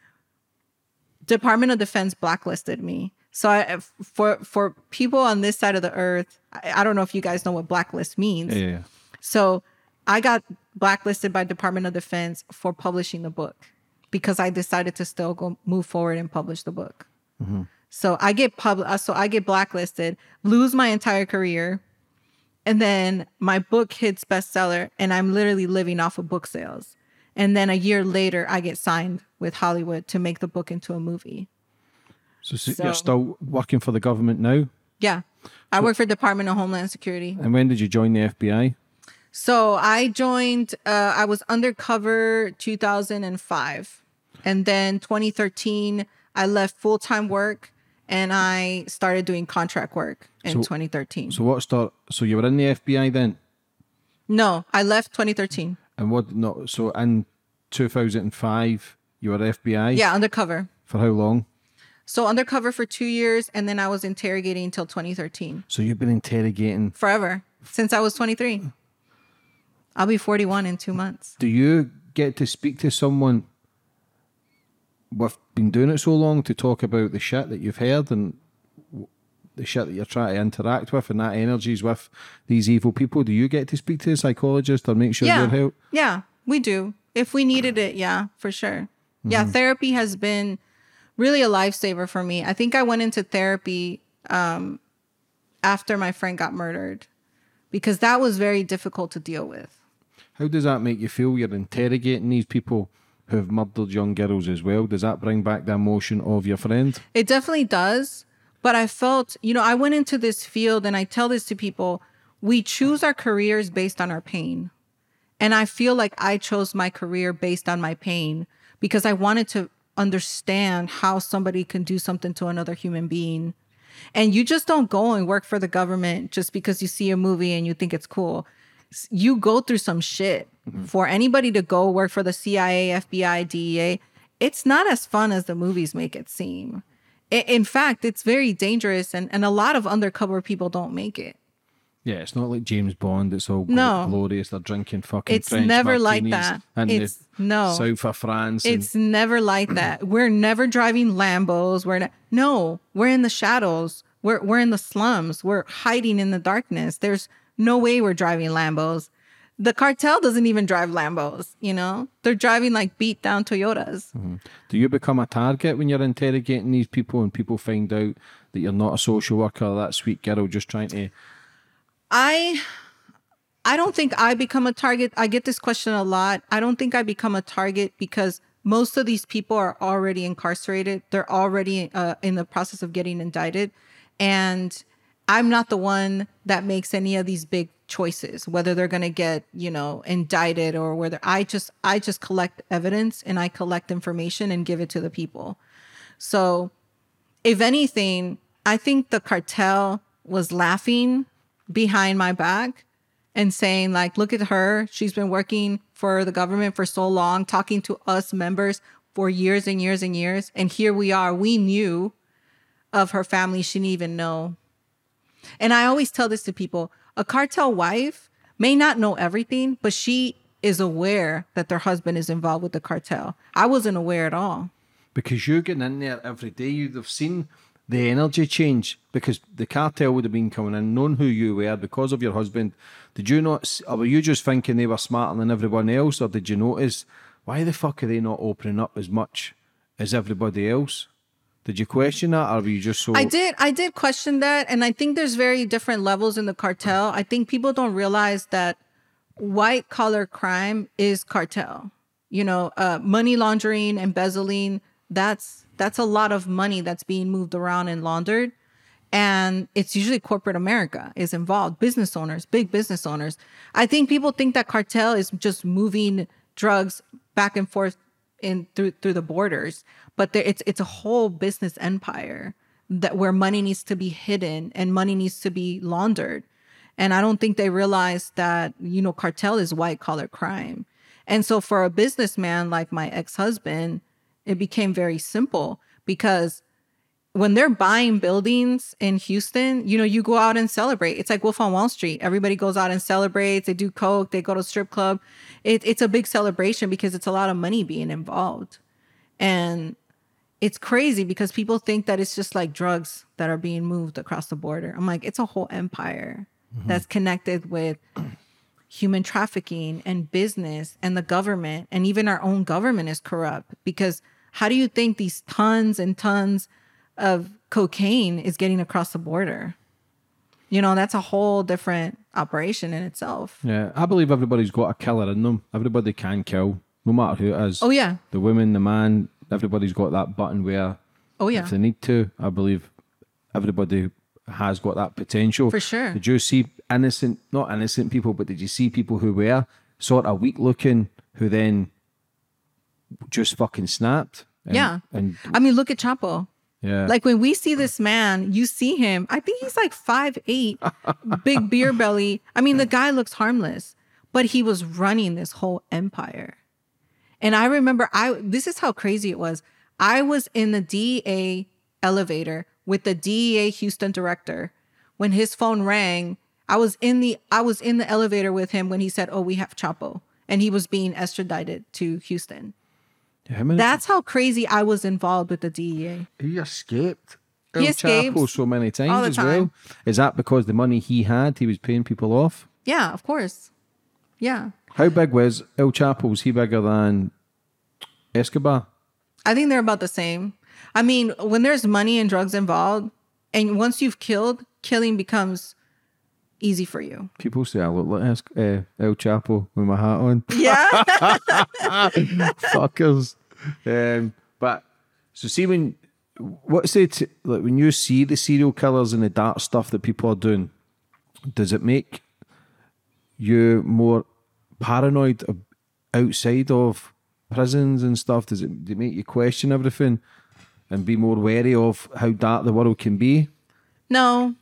department of defense blacklisted me so I, for for people on this side of the earth I, I don't know if you guys know what blacklist means Yeah, yeah. so I got blacklisted by Department of Defense for publishing the book because I decided to still go move forward and publish the book. Mm-hmm. So I get pub uh, so I get blacklisted, lose my entire career, and then my book hits bestseller, and I'm literally living off of book sales. And then a year later, I get signed with Hollywood to make the book into a movie. So, so So- you're still working for the government now. Yeah, I work for the Department of Homeland Security. And when did you join the FBI? So I joined, uh, I was undercover 2005. And then 2013, I left full time work and I started doing contract work in So- 2013. So what start? So you were in the FBI then, no, I left 2013. and what? No. So in 2005, you were FBI. Yeah, undercover. For how long? So undercover for two years and then I was interrogating until 2013. So you've been interrogating. Forever since I was 23. I'll be 41 in two months. Do you get to speak to someone with been doing it so long to talk about the shit that you've heard and the shit that you're trying to interact with and that energy's with these evil people? Do you get to speak to a psychologist or make sure yeah. you're help? Yeah, we do. If we needed it, yeah, for sure. Yeah, mm-hmm. therapy has been really a lifesaver for me. I think I went into therapy um, after my friend got murdered because that was very difficult to deal with. How does that make you feel? You're interrogating these people who have murdered young girls as well. Does that bring back the emotion of your friend? It definitely does. But I felt, you know, I went into this field and I tell this to people we choose our careers based on our pain. And I feel like I chose my career based on my pain because I wanted to understand how somebody can do something to another human being. And you just don't go and work for the government just because you see a movie and you think it's cool. You go through some shit. Mm-hmm. For anybody to go work for the CIA, FBI, DEA, it's not as fun as the movies make it seem. In fact, it's very dangerous, and, and a lot of undercover people don't make it. Yeah, it's not like James Bond. It's all No. glorious. They're drinking fucking. It's French never like that. In It's- the no. south of France. and- It's never like that. We're never driving Lambos. We're not, no, we're in the shadows. We're we're in the slums. We're hiding in the darkness. There's no way we're driving Lambos. The cartel doesn't even drive Lambos, you know? They're driving like beat down Toyotas. Mm-hmm. Do you become a target when you're interrogating these people and people find out that you're not a social worker, that sweet girl just trying to? I I don't think I become a target. I get this question a lot. I don't think I become a target because most of these people are already incarcerated. They're already uh, in the process of getting indicted, and I'm not the one that makes any of these big choices whether they're going to get you know indicted or whether I just I just collect evidence and I collect information and give it to the people. So if anything, I think the cartel was laughing behind my back and saying, like, look at her. She's been working for the government for so long, talking to us members for years and years and years. And here we are. We knew of her family. She didn't even know. And I always tell this to people a cartel wife may not know everything, but she is aware that their husband is involved with the cartel. I wasn't aware at all. Because you're getting in there every day, you'd have seen the energy change because the cartel would have been coming in, known who you were because of your husband. Did you not, were you just thinking they were smarter than everyone else, or did you notice why the fuck are they not opening up as much as everybody else? Did you question that, or were you just so? I did. I did question that, and I think there's very different levels in the cartel. I think people don't realize that white collar crime is cartel. You know, uh, money laundering, embezzling. That's that's a lot of money that's being moved around and laundered, and it's usually corporate America is involved. Business owners, big business owners. I think people think that cartel is just moving drugs back and forth in through through the borders, but there, it's it's a whole business empire that where money needs to be hidden and money needs to be laundered. And I don't think they realize that, you know, cartel is white collar crime. And so for a businessman like my ex husband, it became very simple because when they're buying buildings in Houston, you know, you go out and celebrate. It's like Wolf on Wall Street. Everybody goes out and celebrates. They do coke. They go to strip club. It, it's a big celebration because it's a lot of money being involved, and it's crazy because people think that it's just like drugs that are being moved across the border. I'm like, it's a whole empire mm-hmm. that's connected with human trafficking and business and the government and even our own government is corrupt because how do you think these tons and tons of cocaine is getting across the border you know that's a whole different operation in itself Yeah, I believe everybody's got a killer in them. Everybody can kill, no matter who it is. oh yeah The women, the man, everybody's got that button where oh yeah if they need to, I believe everybody has got that potential. For sure. Did you see innocent, not innocent people, but did you see people who were sort of weak looking who then just fucking snapped? And, yeah. And i mean look at chapo. Yeah. like when we see this man you see him i think he's like five eight (laughs) big beer belly. I mean the guy looks harmless but he was running this whole empire. And i remember i this is how crazy it was. I was in the dea elevator with the dea houston director. When his phone rang i was in the i was in the elevator with him when he said oh we have chapo. And he was being extradited to houston That's how crazy i was involved with the dea he escaped. He El escapes Chapo so many times as well. time. Is that because the money he had, he was paying people off? Yeah, of course. Yeah. How big was El Chapo? Was he bigger than Escobar? I think they're about the same. I mean, when there's money and drugs involved, and once you've killed, killing becomes easy for you. People say I look like Es- uh, El Chapo with my hat on. Yeah. (laughs) fuckers. Um, but so see when what's it like when you see the serial killers and the dark stuff that people are doing? Does it make you more paranoid outside of prisons and stuff? Does it, does it make you question everything and be more wary of how dark the world can be? No,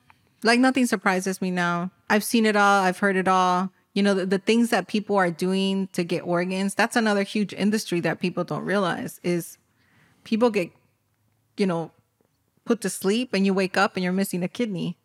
like nothing surprises me now. I've seen it all. I've heard it all. You know, the, the things that people are doing to get organs, that's another huge industry that people don't realize is people get, you know, put to sleep and you wake up and you're missing a kidney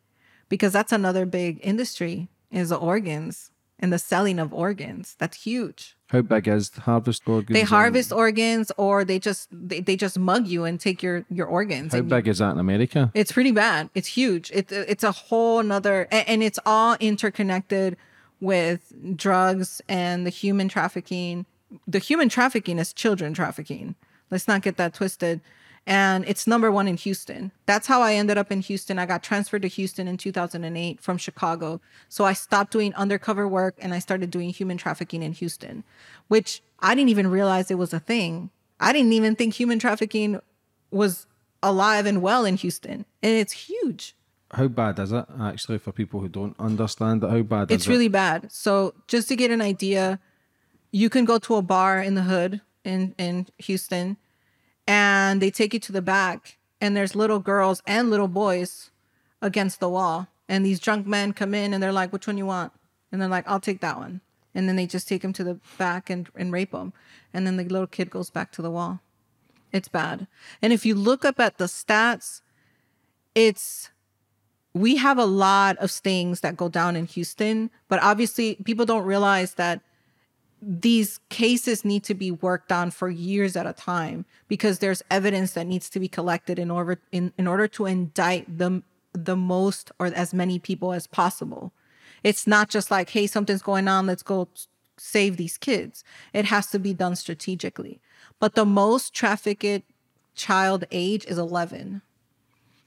because that's another big industry is the organs and the selling of organs. That's huge. How big is the harvest organs? They harvest organs or they just they, they just mug you and take your your organs. How and you- big is that in America? it's pretty bad. It's huge. It's it's a whole nother, a- and it's all interconnected with drugs and the human trafficking. The human trafficking is children trafficking. Let's not get that twisted. And it's number one in Houston. That's how I ended up in Houston. I got transferred to Houston in 2008 from Chicago. So I stopped doing undercover work and I started doing human trafficking in Houston, which I didn't even realize it was a thing. I didn't even think human trafficking was alive and well in Houston, and it's huge. How bad is it actually for people who don't understand it? How bad It's really it? bad. So just to get an idea, you can go to a bar in the hood in in Houston, and they take you to the back, and there's little girls and little boys against the wall, and these drunk men come in and they're like, "Which one you want?" And they're like, "I'll take that one." And then they just take him to the back and, and rape him. And then the little kid goes back to the wall. It's bad. And if you look up at the stats, it's we have a lot of stings that go down in Houston, but obviously people don't realize that these cases need to be worked on for years at a time because there's evidence that needs to be collected in order in, in order to indict the the most or as many people as possible. It's not just like, hey, something's going on, let's go save these kids. It has to be done strategically. But the most trafficked child age is 11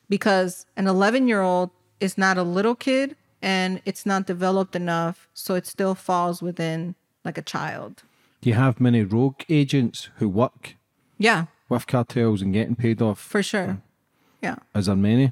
because an 11 year old is not a little kid and it's not developed enough. So it still falls within like a child. Do you have many rogue agents who work Yeah, with cartels and getting paid off? for sure. Yeah. Is there many?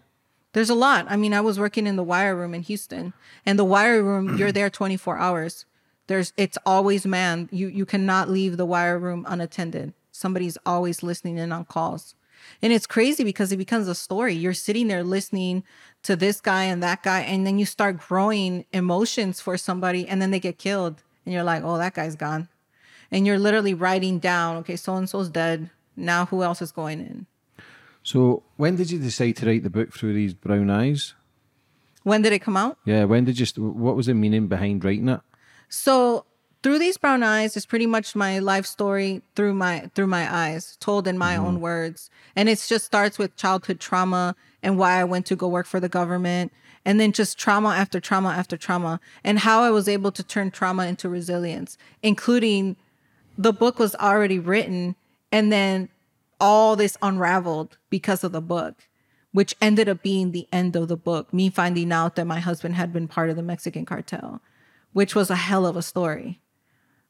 There's a lot. I mean, I was working in the wire room in Houston, and the wire room, (clears throat) you're there 24 hours. There's it's always manned. You you cannot leave the wire room unattended. Somebody's always listening in on calls. And it's crazy because it becomes a story. You're sitting there listening to this guy and that guy, and then you start growing emotions for somebody, and then they get killed. And you're like, oh, that guy's gone. And you're literally writing down, okay, so and so's dead. Now who else is going in? So when did you decide to write the book through these brown eyes? When did it come out? Yeah, when did you? St- what was the meaning behind writing it? So through these brown eyes is pretty much my life story through my through my eyes, told in my mm-hmm. own words. And it just starts with childhood trauma and why I went to go work for the government. And then just trauma after trauma after trauma, and how I was able to turn trauma into resilience, including the book was already written, and then all this unraveled because of the book, which ended up being the end of the book. Me finding out that my husband had been part of the Mexican cartel, which was a hell of a story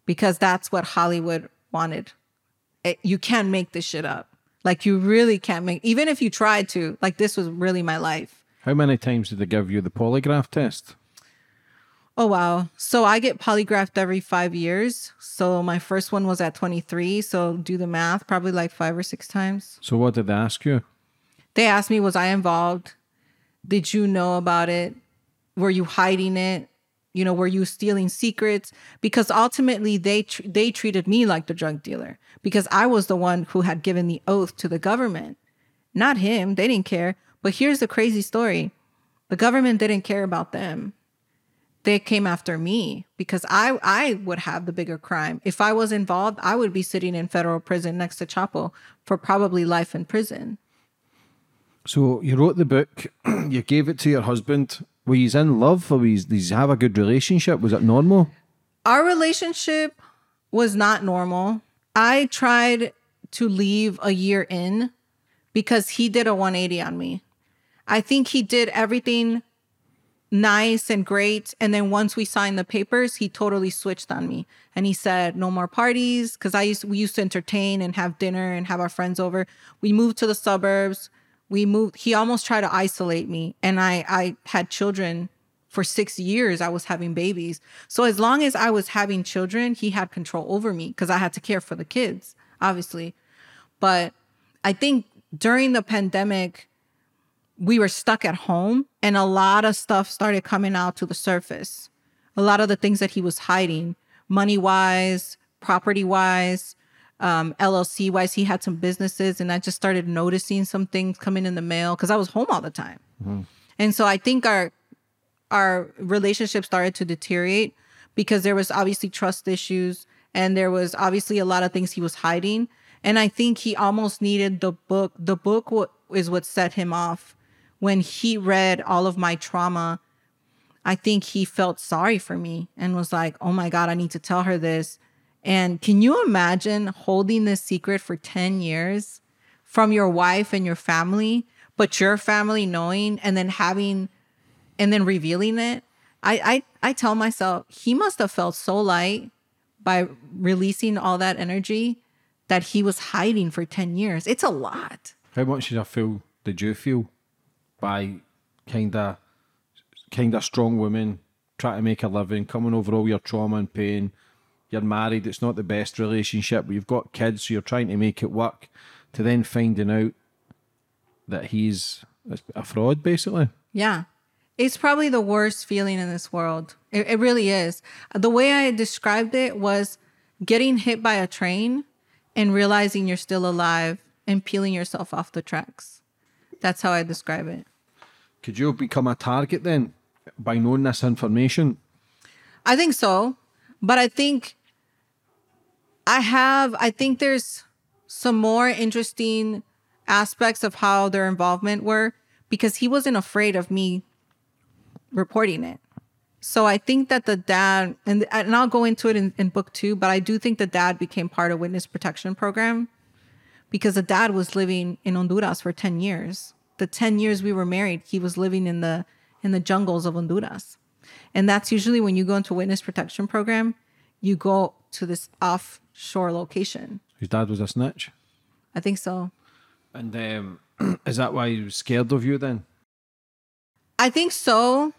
because that's what Hollywood wanted. It- you can't make this shit up. Like, you really can't make, even if you tried to, like, this was really my life. How many times did they give you the polygraph test? Oh, wow. So I get polygraphed every five years. So my first one was at 23. So do the math, probably like five or six times. So what did they ask you? They asked me, was I involved? Did you know about it? Were you hiding it? You know, were you stealing secrets? Because ultimately, they tr- they treated me like the drug dealer because I was the one who had given the oath to the government, not him. They didn't care. But here's the crazy story: the government didn't care about them. They came after me because I I would have the bigger crime. If I was involved, I would be sitting in federal prison next to Chapo for probably life in prison. So you wrote the book, (clears throat) you gave it to your husband. Were you in love or were you, did you have a good relationship? Was it normal? our relationship was not normal. I tried to leave a year in because he did a 180 on me. I think he did everything nice and great. And then once we signed the papers, he totally switched on me. And he said, no more parties. Cause I used we used to entertain and have dinner and have our friends over. We moved to the suburbs. We moved, he almost tried to isolate me. And I I had children for six years. I was having babies. So as long as I was having children, he had control over me because I had to care for the kids, obviously. But I think during the pandemic, we were stuck at home and a lot of stuff started coming out to the surface. A lot of the things that he was hiding, money wise, property wise, um, LLC wise, he had some businesses, and I just started noticing some things coming in the mail because I was home all the time. And so I think our our relationship started to deteriorate because there was obviously trust issues and there was obviously a lot of things he was hiding. And I think he almost needed the book. The book wa- is what set him off. When he read all of my trauma, I think he felt sorry for me and was like, oh my God, I need to tell her this. And can you imagine holding this secret for 10 years from your wife and your family, but your family knowing and then having and then revealing it? I I, I tell myself he must have felt so light by releasing all that energy that he was hiding for 10 years. It's a lot. How much did I feel? Did you feel by kind of, kind of strong woman trying to make a living, coming over all your trauma and pain? You're married. It's not the best relationship, but you've got kids, so you're trying to make it work. To then finding out that he's a fraud, basically. Yeah. It's probably the worst feeling in this world. It, it really is. The way I described it was getting hit by a train and realizing you're still alive and peeling yourself off the tracks. That's how I describe it. Could you have become a target then by knowing this information? I think so. But I think I have, I think there's some more interesting aspects of how their involvement were because he wasn't afraid of me reporting it. So I think that the dad, and, and I'll go into it in, in book two, but I do think the dad became part of witness protection program because the dad was living in Honduras for 10 years. The 10 years we were married, he was living in the in the jungles of Honduras. And that's usually when you go into witness protection program, you go to this offshore location. His dad was a snitch. I think so. And um, (clears throat) is that why he was scared of you then? I think so.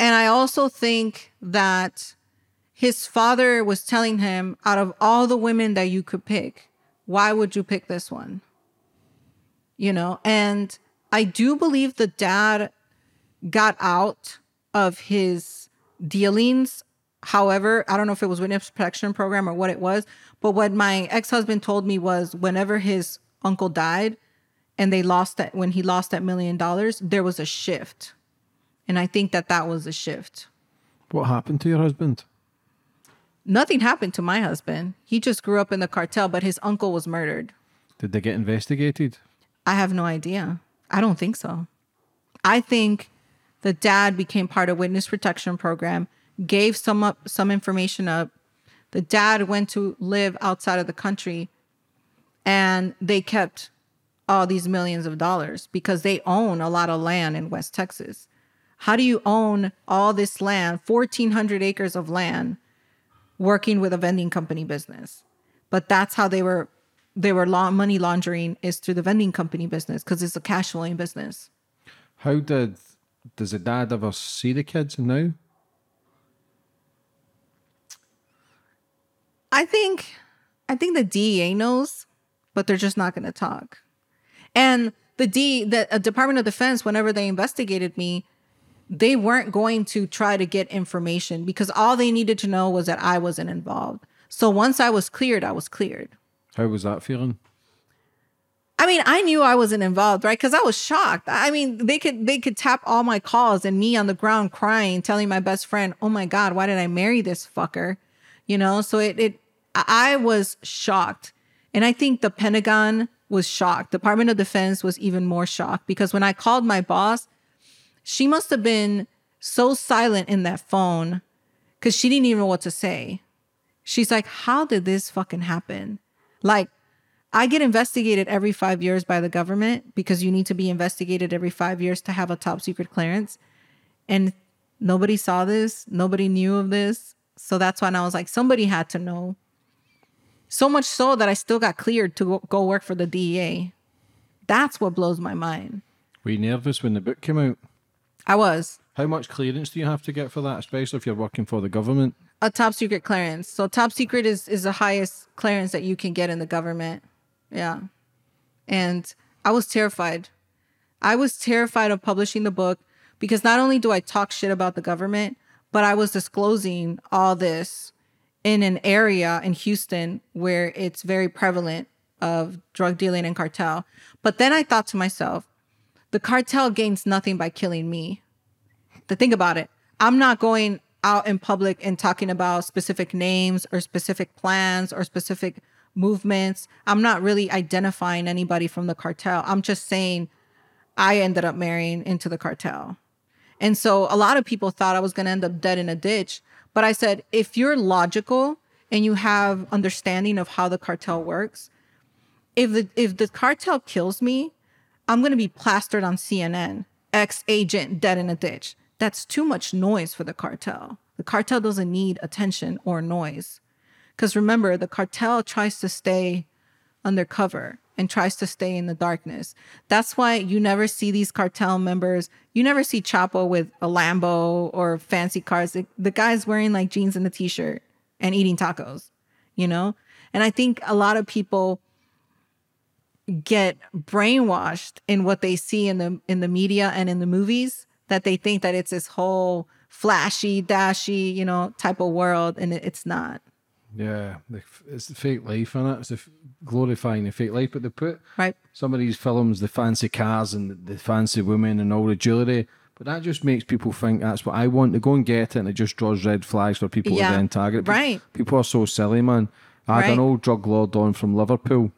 And I also think that his father was telling him out of all the women that you could pick, why would you pick this one? You know, and I do believe the dad got out of his dealings. However, I don't know if it was witness protection program or what it was, but what my ex-husband told me was whenever his uncle died and they lost that when he lost that million dollars, there was a shift. And I think that that was a shift. What happened to your husband? Nothing happened to my husband. He just grew up in the cartel, but his uncle was murdered. Did they get investigated? I have no idea. I don't think so. I think the dad became part of witness protection program, gave some up some information up. The dad went to live outside of the country and they kept all these millions of dollars because they own a lot of land in West Texas. How do you own all this land, 1400 acres of land working with a vending company business? But that's how they were they were law, money laundering is through the vending company business because it's a cash flowing business. How did does the dad ever see the kids now? I think I think the DEA knows, but they're just not going to talk. And the D the uh, Department of Defense whenever they investigated me, they weren't going to try to get information because all they needed to know was that I wasn't involved. So once I was cleared, I was cleared. How was that feeling? I mean, I knew I wasn't involved, right? Because I was shocked. I mean, they could they could tap all my calls and me on the ground crying, telling my best friend, "Oh my god, why did I marry this fucker?" You know. So it it I was shocked, and I think the Pentagon was shocked. Department of Defense was even more shocked because when I called my boss, she must have been so silent in that phone because she didn't even know what to say. She's like, "How did this fucking happen?" Like I get investigated every five years by the government because you need to be investigated every five years to have a top secret clearance. And nobody saw this, nobody knew of this. So that's when I was like, somebody had to know. So much so that I still got cleared to go- go work for the DEA. That's what blows my mind. Were you nervous when the book came out? I was How much clearance do you have to get for that, especially if you're working for the government? A top secret clearance. So top secret is is the highest clearance that you can get in the government. Yeah. And I was terrified. I was terrified of publishing the book because not only do I talk shit about the government, but I was disclosing all this in an area in Houston where it's very prevalent of drug dealing and cartel. But then I thought to myself, the cartel gains nothing by killing me. To think about it, I'm not going out in public and talking about specific names or specific plans or specific movements. I'm not really identifying anybody from the cartel. I'm just saying I ended up marrying into the cartel. And so a lot of people thought I was going to end up dead in a ditch. But I said, if you're logical and you have understanding of how the cartel works, if the if the cartel kills me, I'm going to be plastered on CNN, ex agent dead in a ditch. That's too much noise for the cartel. The cartel doesn't need attention or noise. Because remember, the cartel tries to stay undercover and tries to stay in the darkness. That's why you never see these cartel members. You never see Chapo with a Lambo or fancy cars. The, the guy's wearing like jeans and a t shirt and eating tacos, you know? And I think a lot of people get brainwashed in what they see in the in the media and in the movies that they think that it's this whole flashy, dashy, you know, type of world, and it, it's not. Yeah, the, it's the fake life, is it? It's the f- glorifying the fake life, but they put Right. some of these films, the fancy cars and the, fancy women and all the jewelry. But that just makes people think that's what I want to go and get it, and it just draws red flags for people Yeah, to then target. Pe- right. People are so silly, man. I had Right. an old drug lord on from Liverpool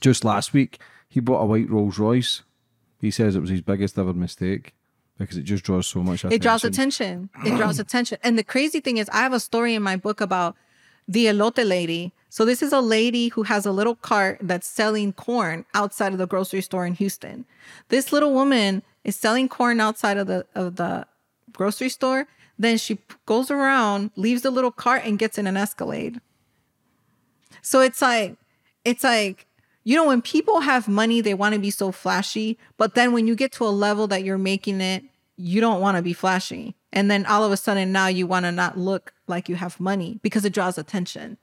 just last week. He bought a white Rolls Royce. He says it was his biggest ever mistake because it just draws so much attention. It draws attention. It draws attention. And the crazy thing is, I have a story in my book about the elote lady. So this is a lady who has a little cart that's selling corn outside of the grocery store in Houston. This little woman is selling corn outside of the of the grocery store. Then she goes around, leaves the little cart, and gets in an Escalade. So it's like, it's like, you know, when people have money, they want to be so flashy. But then when you get to a level that you're making it, you don't want to be flashy. And then all of a sudden now you want to not look like you have money because it draws attention.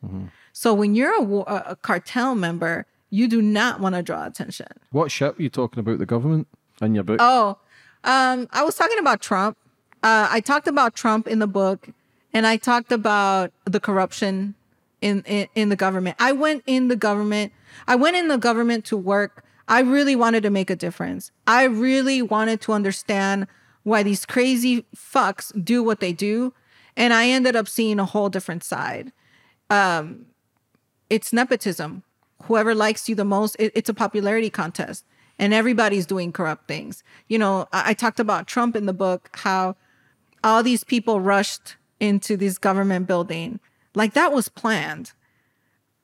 So when you're a, a a cartel member, you do not want to draw attention. What shit were you talking about the government in your book? Oh, um, I was talking about Trump. Uh, I talked about Trump in the book, and I talked about the corruption in, in in the government. I went in the government. I went in the government to work. I really wanted to make a difference. I really wanted to understand why these crazy fucks do what they do, and I ended up seeing a whole different side um, it's nepotism. Whoever likes you the most, it, it's a popularity contest, and everybody's doing corrupt things. You know, I, I talked about Trump in the book, how all these people rushed into this government building, like that was planned.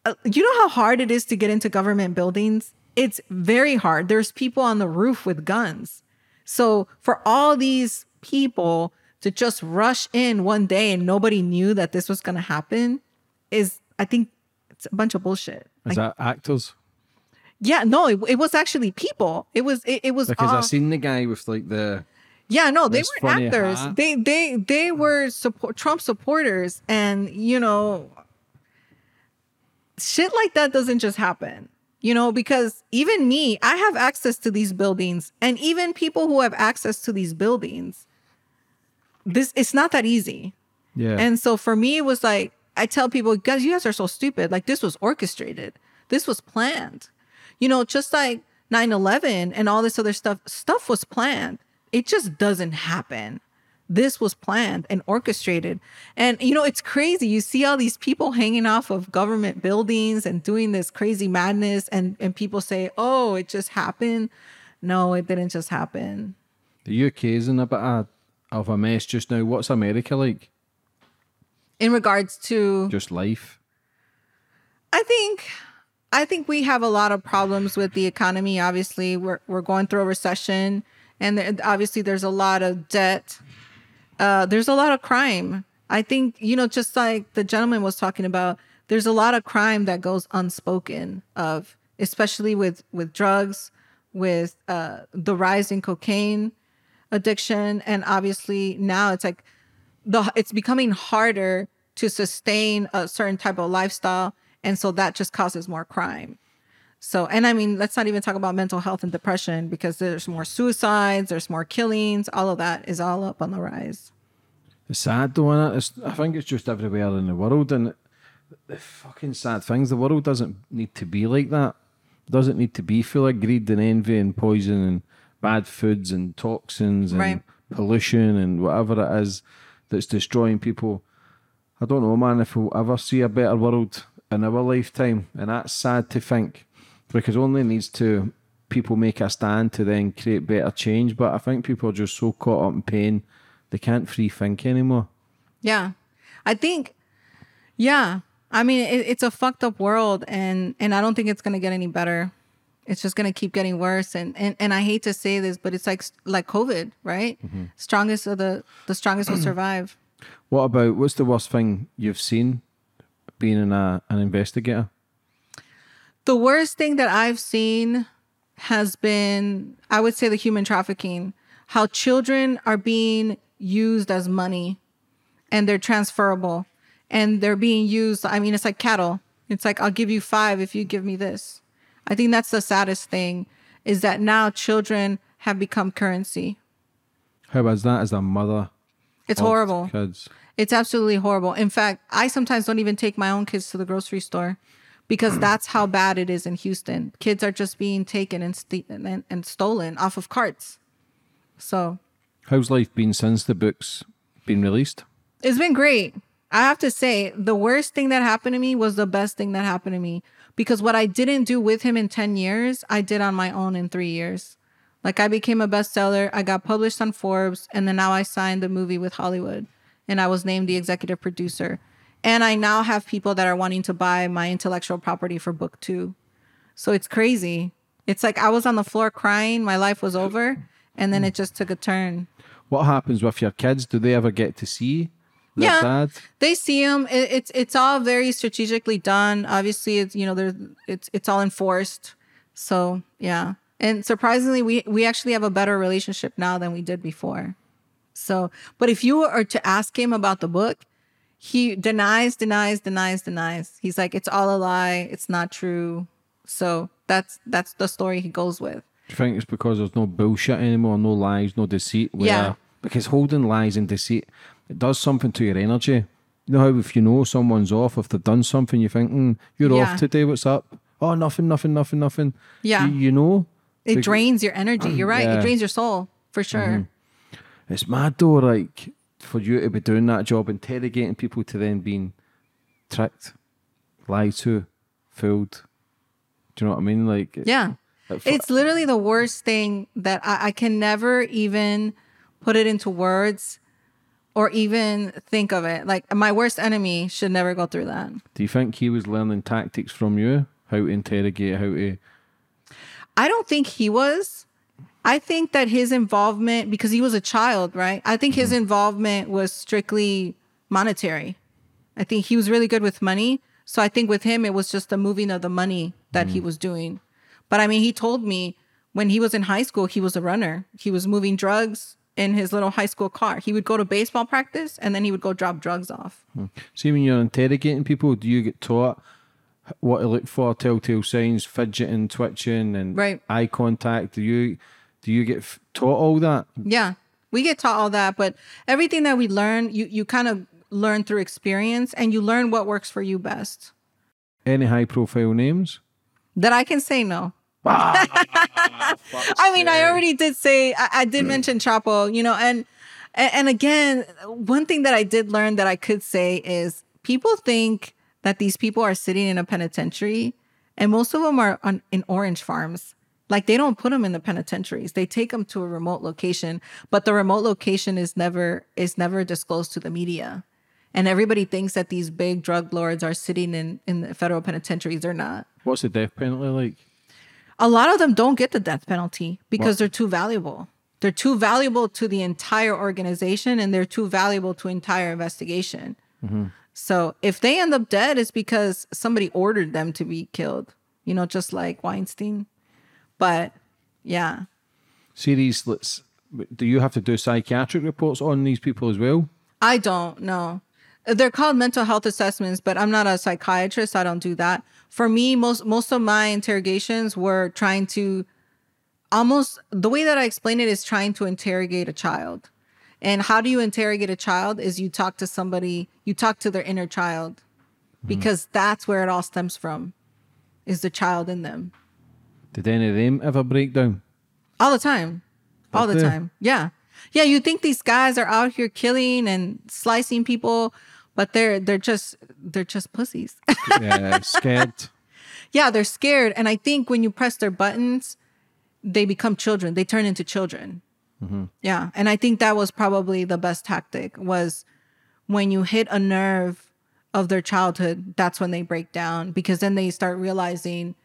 Uh, you know how hard it is to get into government buildings? It's very hard. There's people on the roof with guns. So for all these people to just rush in one day and nobody knew that this was going to happen is, I think, it's a bunch of bullshit. Is that actors? Yeah, no, it, it was actually people. It was it, it was Because all- I seen the guy with like the yeah, no, they weren't funny actors. hat. They they they hmm. were support Trump supporters, and you know, shit like that doesn't just happen. You know, because even me, I have access to these buildings, and even people who have access to these buildings, this it's not that easy. yeah. And so for me, it was like, I tell people, guys, you guys are so stupid. Like, this was orchestrated, this was planned. You know, just like 9 11 and all this other stuff, stuff was planned. It just doesn't happen. This was planned and orchestrated. And, you know, it's crazy. You see all these people hanging off of government buildings and doing this crazy madness, and, and people say, oh, it just happened. No, it didn't just happen. the UK is in a bit of, of a mess just now. What's America like? In regards to Just life. I think I think we have a lot of problems with the economy. Obviously, we're we're going through a recession, and there, obviously there's a lot of debt. Uh, there's a lot of crime. I think you know, just like the gentleman was talking about, there's a lot of crime that goes unspoken of, especially with with drugs, with uh, the rise in cocaine addiction, and obviously now it's like the it's becoming harder to sustain a certain type of lifestyle and so that just causes more crime So, and I mean, let's not even talk about mental health and depression because there's more suicides, there's more killings, all of that is all up on the rise. It's sad though, innit? It's, I think it's just everywhere in the world, and the fucking sad things. The world doesn't need to be like that. It doesn't need to be full of greed and envy and poison and bad foods and toxins and Right. pollution and whatever it is that's destroying people. I don't know, man, if we'll ever see a better world in our lifetime, and that's sad to think, because only needs to people make a stand to then create better change. But I think people are just so caught up in pain, they can't free think anymore. Yeah. I think, yeah. I mean, it, it's a fucked up world and, and I don't think it's going to get any better. It's just going to keep getting worse. And, and, and I hate to say this, but it's like, like COVID, right? Strongest of the, the strongest will survive. (clears throat) What about what's the worst thing you've seen being an, uh, an investigator? The worst thing that I've seen has been, I would say, the human trafficking. How children are being used as money, and they're transferable, and they're being used. I mean, it's like cattle. It's like I'll give you five if you give me this. I think that's the saddest thing, is that now children have become currency. How about that as a mother? It's horrible. Kids. It's absolutely horrible. In fact, I sometimes don't even take my own kids to the grocery store because (clears throat) that's how bad it is in Houston. Kids are just being taken and, st- and, and stolen off of carts. So How's life been since the book's been released? it's been great. I have to say, the worst thing that happened to me was the best thing that happened to me because what I didn't do with him in 10 years, I did on my own in three years. Like I became a bestseller, I got published on Forbes, and then now I signed the movie with Hollywood and I was named the executive producer. And I now have people that are wanting to buy my intellectual property for book two. So it's crazy. It's like I was on the floor crying, my life was over, and then it just took a turn. What happens with your kids? Do they ever get to see Yeah. dad? they see them it, it's it's all very strategically done obviously it's you know there's it's it's all enforced so yeah and surprisingly we we actually have a better relationship now than we did before so but if you were to ask him about the book he denies denies denies denies he's like it's all a lie it's not true so that's that's the story he goes with Do you think it's because there's no bullshit anymore, no lies, no deceit? Where, Yeah. Because holding lies and deceit, it does something to your energy. You know how if you know someone's off, if they've done something, you think, mm, you're Yeah. off today, what's up? Oh, nothing, nothing, nothing, nothing. Yeah. You, you know? it Bec- drains your energy you're right Yeah. it drains your soul for sure It's mad though, like, for you to be doing that job, interrogating people to then being tricked, lied to, fooled. Do you know what I mean? Like, Yeah. like, It's literally the worst thing that I, I can never even put it into words or even think of it. Like my worst enemy should never go through that. do you think he was learning tactics from you? How to interrogate, how to. I don't think he was. I think that his involvement, because he was a child, right? I think his mm-hmm. involvement was strictly monetary. I think he was really good with money. So I think with him, it was just the moving of the money that he mm-hmm. was doing. But I mean, he told me when he was in high school, he was a runner. He was moving drugs in his little high school car. He would go to baseball practice and then he would go drop drugs off. Hmm. See, when you're interrogating people, do you get taught what to look for, telltale signs, fidgeting, twitching, and Right. eye contact? Do you do you get taught all that? Yeah, we get taught all that, but everything that we learn, you you kind of learn through experience, and you learn what works for you best. Any high profile names? That I can say no. (laughs) I mean, I already did say I, I did (clears throat) mention Chapo, you know, and and and again, one thing that I did learn that I could say is people think that these people are sitting in a penitentiary, and most of them are on, in orange farms. Like they don't put them in the penitentiaries; they take them to a remote location, but the remote location is never is never disclosed to the media. And everybody thinks that these big drug lords are sitting in in the federal penitentiaries. They're not What's the death penalty like? a lot of them don't get the death penalty because they're too valuable. They're too valuable to the entire organization and they're too valuable to entire investigation. Mm-hmm. So if they end up dead, it's because somebody ordered them to be killed, you know, just like Epstein. But yeah. See these. Let's. Do you have to do psychiatric reports on these people as well? I don't know. They're called mental health assessments, but I'm not a psychiatrist. I don't do that. For me, most most of my interrogations were trying to almost the way that I explain it is trying to interrogate a child. And how do you interrogate a child is you talk to somebody, you talk to their inner child hmm. because that's where it all stems from is the child in them. Did any of them ever break down? All the time. All the they? time. Yeah. Yeah, you think these guys are out here killing and slicing people, but they're they're just they're just pussies. (laughs) Yeah, scared. yeah, they're scared and I think when you press their buttons, they become children. They turn into children. Mm-hmm. Yeah, and I think that was probably the best tactic was when you hit a nerve of their childhood, that's when they break down because then they start realizing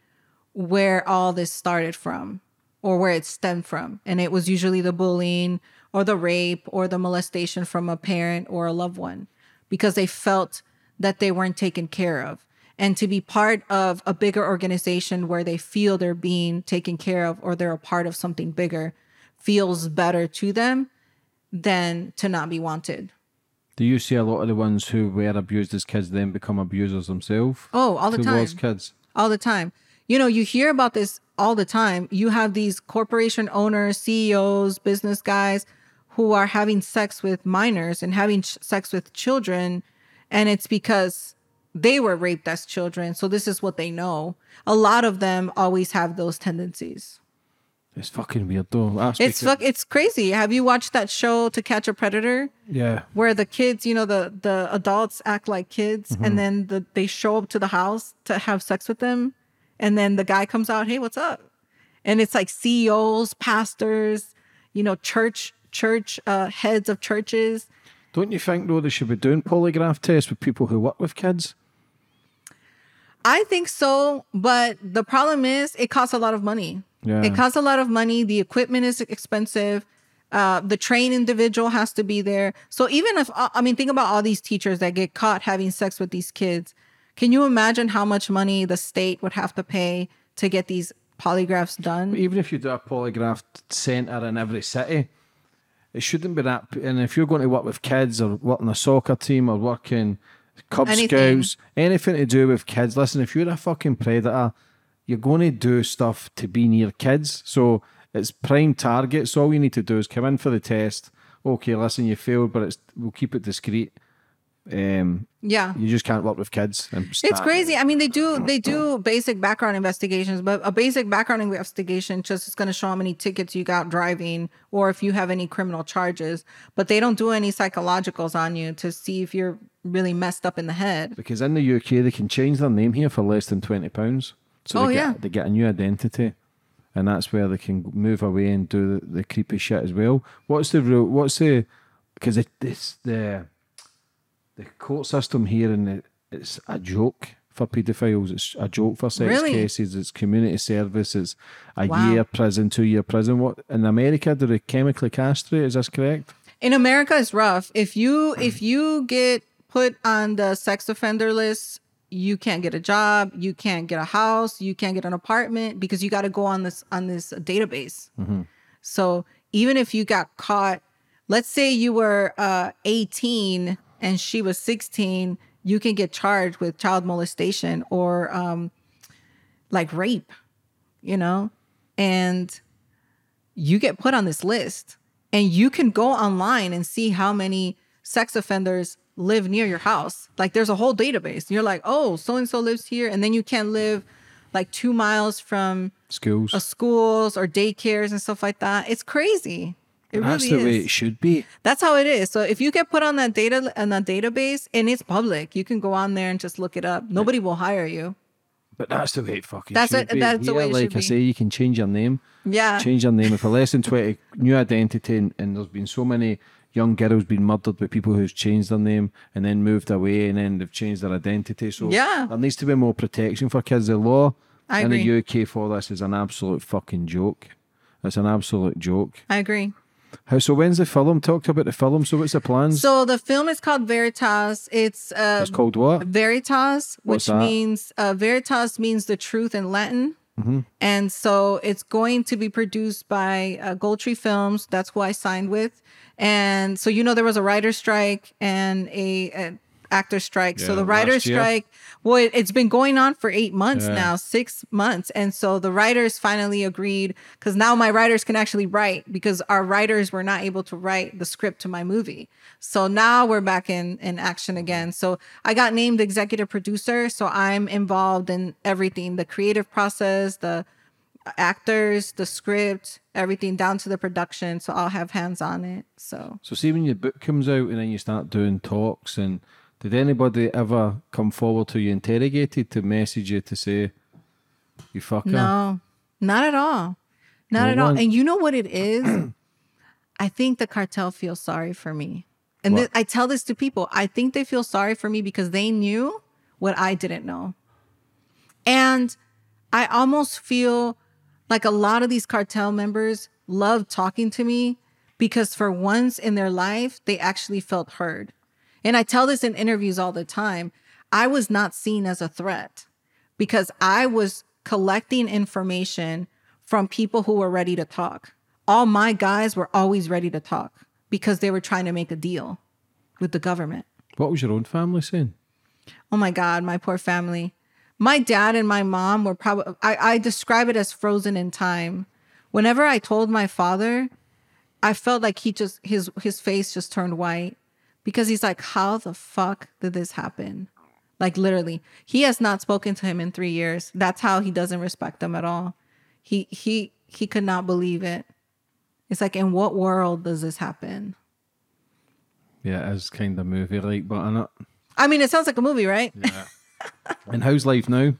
where all this started from or where it stemmed from. And it was usually the bullying or the rape or the molestation from a parent or a loved one because they felt that they weren't taken care of. And to be part of a bigger organization where they feel they're being taken care of or they're a part of something bigger feels better to them than to not be wanted. Do you see a lot of the ones who were abused as kids then become abusers themselves? Oh, all the towards time. kids. all the time. You know, you hear about this all the time. You have these corporation owners, CEOs, business guys who are having sex with minors and having ch- sex with children. And it's because they were raped as children. So this is what they know. A lot of them always have those tendencies. It's fucking weird though. That's It's fuck, it's crazy. Have you watched that show To Catch a Predator? yeah. where the kids, you know, the the adults act like kids, mm-hmm. and then the, they show up to the house to have sex with them, and then the guy comes out, hey, what's up? And it's like CEOs, pastors, you know, church church uh, heads of churches. Don't you think though they should be doing polygraph tests with people who work with kids? I think so, but the problem is it costs a lot of money. Yeah. It costs a lot of money. The equipment is expensive. Uh, the trained individual has to be there. So even if I mean, think about all these teachers that get caught having sex with these kids. Can you imagine how much money the state would have to pay to get these polygraphs done? Even if you do a polygraph centre in every city, it shouldn't be that. And if you're going to work with kids or work in a soccer team or work in Cub Anything. Scouts, anything to do with kids, listen, if you're a fucking predator, you're going to do stuff to be near kids. So it's prime targets. So all you need to do is come in for the test. Okay, listen, you failed, but it's we'll keep it discreet. Um, Yeah. you just can't work with kids. And It's crazy. I mean, they do they do basic background investigations, but a basic background investigation just is going to show how many tickets you got driving or if you have any criminal charges. But they don't do any psychologicals on you to see if you're really messed up in the head. Because in the UK, they can change their name here for less than twenty pounds. So Oh, they yeah. get they get a new identity, and that's where they can move away and do the, the creepy shit as well. What's the rule? What's the? Because it, it's the the court system here, and it, it's a joke for paedophiles. It's a joke for sex Really? cases. It's community service. It's a Wow. year prison, two year prison. What in America do they chemically castrate? Is this correct? In America, it's rough. If you if you get put on the sex offender list, you can't get a job, you can't get a house, you can't get an apartment because you got to go on this on this database. So even if you got caught, let's say you were uh, 18 and she was 16, you can get charged with child molestation or um, like rape, you know, and you get put on this list and you can go online and see how many sex offenders live near your house. Like there's a whole database. You're like, oh, so and so lives here. And then you can't live like two miles from Schools. uh, schools or daycares and stuff like that. It's crazy. It that's really the way it should be. That's how it is. So if you get put on that data on that database and it's public, you can go on there and just look it up. Nobody will hire you. But that's the way it fucking That's should it- be. that's the way it like should I be. say, you can change your name. Yeah. Change your name. For less than 20, (laughs) new identity, and, and there's been so many young girls being murdered by people who've changed their name and then moved away and then they've changed their identity. So Yeah. there needs to be more protection for kids. The law I in agree. the UK for this is an absolute fucking joke. It's an absolute joke. I agree. How so? When's the film? Talked about the film. So what's the plans? So the film is called Veritas. It's uh, it's called what? Veritas, What's which that? means uh, Veritas means the truth in Latin. Mm-hmm. And so it's going to be produced by uh, Goldtree Films. That's who I signed with. And so you know there was a writer strike and a, a actor strike. so the writer's strike, well, it, it's been going on for eight months Yeah. now, six months. And so the writers finally agreed because now my writers can actually write because our writers were not able to write the script to my movie. So now we're back in, in action mm-hmm. again. So I got named executive producer. So I'm involved in everything the creative process, the uh, actors, the script, everything down to the production. So I'll have hands on it. So So see when your book comes out and then you start doing talks and did anybody ever come forward to you interrogated to message you to say you fucker? no, not at all. Not No at all. And you know what it is? (clears throat) I think the cartel feels sorry for me. And thi- I tell this to people. I think they feel sorry for me because they knew what I didn't know. And I almost feel like a lot of these cartel members love talking to me because for once in their life, they actually felt heard. And I tell this in interviews all the time. I was not seen as a threat because I was collecting information from people who were ready to talk. All my guys were always ready to talk because they were trying to make a deal with the government. What was your own family saying? Oh my God, my poor family. My dad and my mom were probably, I, I describe it as frozen in time. Whenever I told my father, I felt like he just, his, his face just turned white because he's like, how the fuck did this happen? Like literally, he has not spoken to him in three years. That's how he doesn't respect them at all. He, he, he could not believe it. It's like, in what world does this happen? Yeah, it is kind of movie like, but in it. I mean, it sounds like a movie, right? Yeah. (laughs) And how's life now?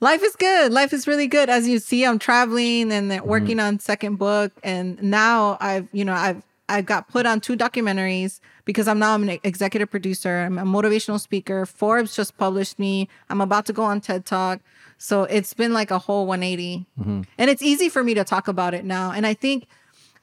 Life is good. Life is really good. As you see, I'm traveling and then mm-hmm. working on second book, and now I've you know I've I've got put on two documentaries because I'm now an executive producer. I'm a motivational speaker. Forbes just published me. I'm about to go on TED Talk. So it's been like a whole 180, mm-hmm. and it's easy for me to talk about it now. And I think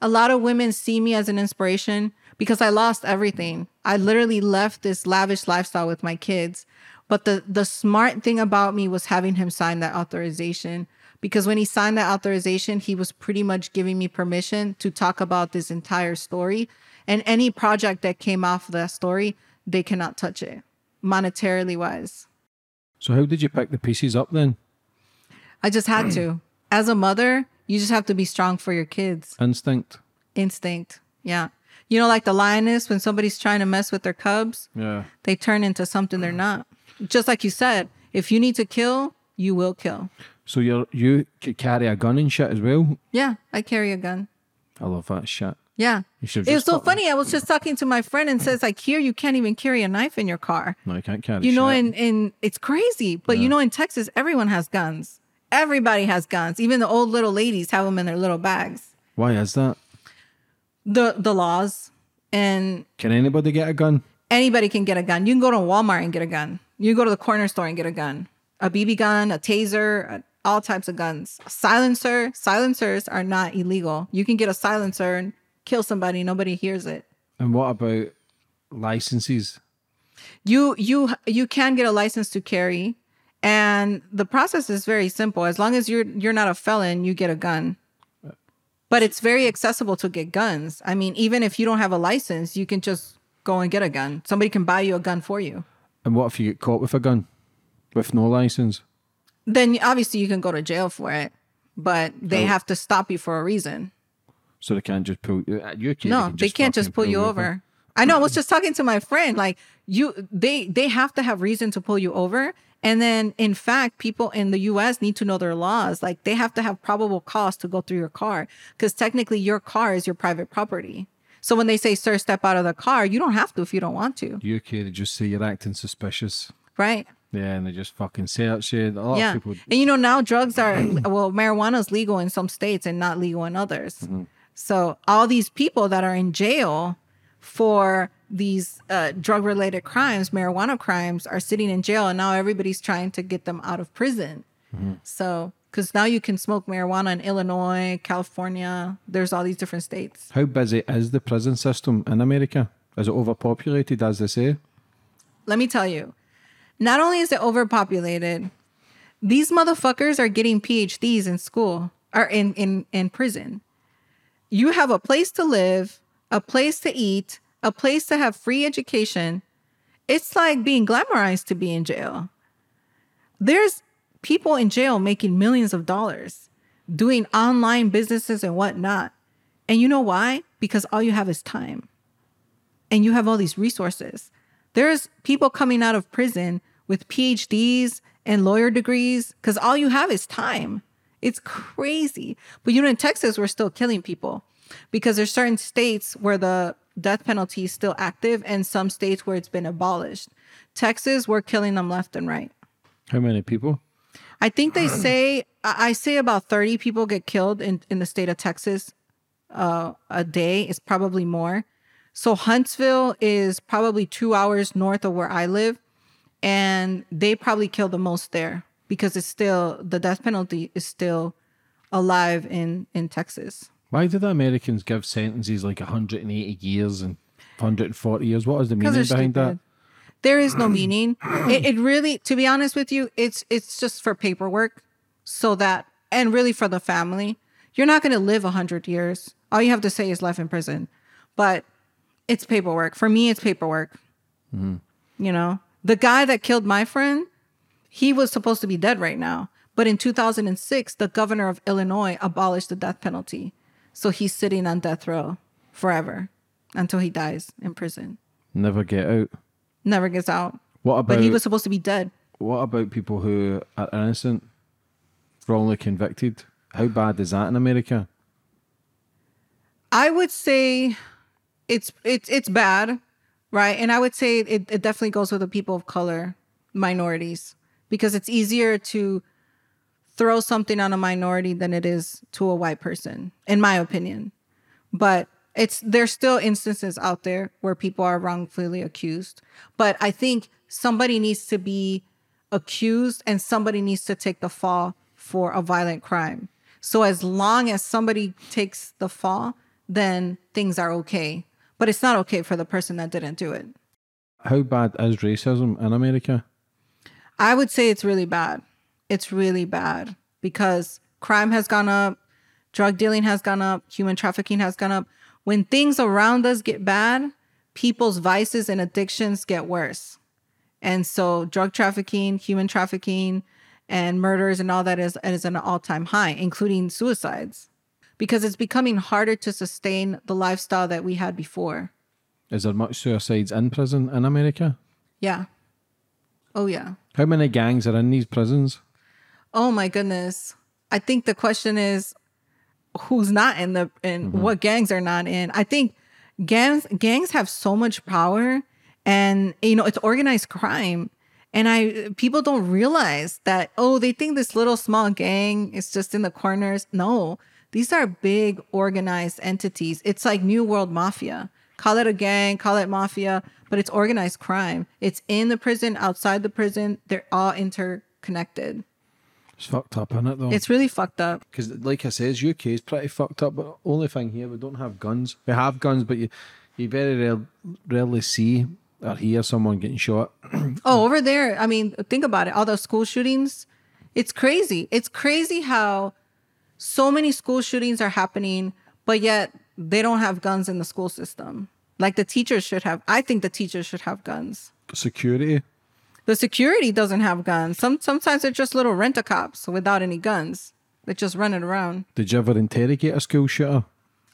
a lot of women see me as an inspiration because I lost everything. I literally left this lavish lifestyle with my kids. But the the smart thing about me was having him sign that authorization because when he signed that authorization, he was pretty much giving me permission to talk about this entire story and any project that came off of that story, they cannot touch it monetarily wise. So how did you pick the pieces up then? I just had to. (clears throat) As a mother, you just have to be strong for your kids. Instinct. Instinct. Yeah. You know, like the lioness, when somebody's trying to mess with their cubs, Yeah. they turn into something they're not. Just like you said, if you need to kill, you will kill. So you're you could carry a gun and shit as well. Yeah, I carry a gun. I love that shit. Yeah. You It was so funny. I was just talking to my friend and says, like, here you can't even carry a knife in your car. No, you can't carry. You know, shit. and, and it's crazy. But you know, in Texas, everyone has guns. Everybody has guns. Even the old little ladies have them in their little bags. why is that? The the laws and Can anybody get a gun? anybody can get a gun. You can go to Walmart and get a gun. You can go to the corner store and get a gun. A BB gun, a taser, a- all types of guns. Silencer. Silencers are not illegal. You can get a silencer and kill somebody. Nobody hears it. And what about licenses? You you you can get a license to carry, and the process is very simple. As long as you're you're not a felon, you get a gun. But it's very accessible to get guns. I mean, even if you don't have a license, you can just go and get a gun. Somebody can buy you a gun for you. And what if you get caught with a gun, with no license? Then obviously you can go to jail for it, but they Oh. have to stop you for a reason. So they can't just pull uh, you. You can, No, they can't just pull you over. I know. I was just talking to my friend. Like you, they they have to have reason to pull you over. And then, in fact, people in the U.S. need to know their laws. Like they have to have probable cause to go through your car because technically your car is your private property. So when they say, "Sir, step out of the car," you don't have to if you don't want to, UK, they just say you're acting suspicious. right? Yeah, and they just fucking search you. A lot yeah. of people. And you know, now drugs are, (clears throat) well, marijuana is legal in some states and not legal in others. Mm-hmm. So all these people that are in jail for these uh, drug related crimes, marijuana crimes, are sitting in jail. And now everybody's trying to get them out of prison. Mm-hmm. So, because now you can smoke marijuana in Illinois, California, there's all these different states. How busy is the prison system in America? Is it overpopulated, as they say? let me tell you, not only is it overpopulated, these motherfuckers are getting PhDs in school or in in in prison. You have a place to live, a place to eat, a place to have free education, it's like being glamorized to be in jail. There's people in jail making millions of dollars, doing online businesses and whatnot. And you know why? Because all you have is time. And you have all these resources. There's people coming out of prison with PhDs and lawyer degrees because all you have is time. It's crazy. But you know, in Texas, we're still killing people because there's certain states where the death penalty is still active and some states where it's been abolished. Texas, we're killing them left and right. How many people? I think they (clears throat) say I say about 30 people get killed in, in the state of Texas uh, a day. It's probably more. So Huntsville is probably two hours north of where I live, and they probably kill the most there because it's still the death penalty is still alive in in Texas. Why do the Americans give sentences like 180 years and 140 years? What is the meaning behind that? There is no meaning. (clears throat) It, it really, to be honest with you, it's it's just for paperwork, so that and really for the family. You're not going to live a hundred years. All you have to say is life in prison, but it's paperwork. For me, it's paperwork. Mm-hmm. You know, the guy that killed my friend, he was supposed to be dead right now. But in 2006, the governor of Illinois abolished the death penalty. So he's sitting on death row forever until he dies in prison. Never get out. Never gets out. What about But he was supposed to be dead. what about people who are innocent, wrongly convicted? How bad is that in America? I would say it's it's it's bad, right? And I would say it, it definitely goes with the people of color, minorities, because it's easier to throw something on a minority than it is to a white person, in my opinion. But it's there's still instances out there where people are wrongfully accused. But I think somebody needs to be accused and somebody needs to take the fall for a violent crime. So as long as somebody takes the fall, then things are okay. But it's not okay for the person that didn't do it. How bad is racism in America? I would say it's really bad. It's really bad because crime has gone up, drug dealing has gone up, human trafficking has gone up. When things around us get bad, people's vices and addictions get worse. And so drug trafficking, human trafficking, and murders and all that is, is an all-time high, including suicides. Because it's becoming harder to sustain the lifestyle that we had before. Is there much suicides in prison in America? Yeah. Oh yeah. How many gangs are in these prisons? Oh my goodness. I think the question is who's not in the and mm-hmm. what gangs are not in. I think gangs gangs have so much power and you know it's organized crime and I people don't realize that oh they think this little small gang is just in the corners. No. These are big organized entities. It's like New World Mafia. Call it a gang, call it mafia, but it's organized crime. It's in the prison, outside the prison. They're all interconnected. It's fucked up, isn't it, though? It's really fucked up. Because, like I says, UK is pretty fucked up. But only thing here, we don't have guns. We have guns, but you you very rare, rarely see or hear someone getting shot. (clears throat) Oh, over there, I mean, think about it. All those school shootings. It's crazy. It's crazy how so many school shootings are happening, but yet they don't have guns in the school system. Like the teachers should have. I think the teachers should have guns. Security. The security doesn't have guns. Some sometimes they're just little rent a cops without any guns. They're just running around. Did you ever interrogate a school shooter?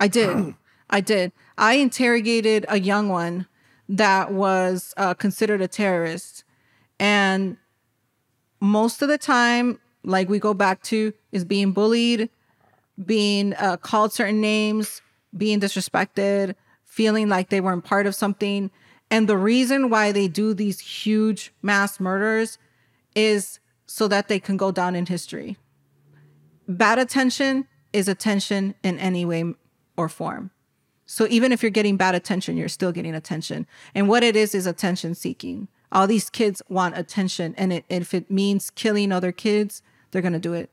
I did. I did. I interrogated a young one that was uh, considered a terrorist. And most of the time, like we go back to, is being bullied, being uh, called certain names, being disrespected, feeling like they weren't part of something. And the reason why they do these huge mass murders is so that they can go down in history. Bad attention is attention in any way or form. So even if you're getting bad attention, you're still getting attention. And what it is is attention seeking. All these kids want attention, and it, if it means killing other kids, they're gonna do it.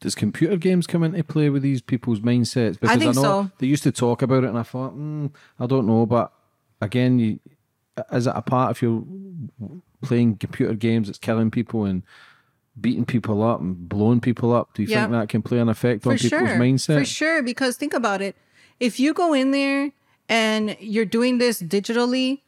Does computer games come into play with these people's mindsets? Because think know so. they used to talk about it, and I thought, mm, I don't know, but again, you, is it a part of your playing computer games that's killing people and beating people up and blowing people up? Do you Yeah. think that can play an effect on for people's sure mindset? for sure because think about it if you go in there and you're doing this digitally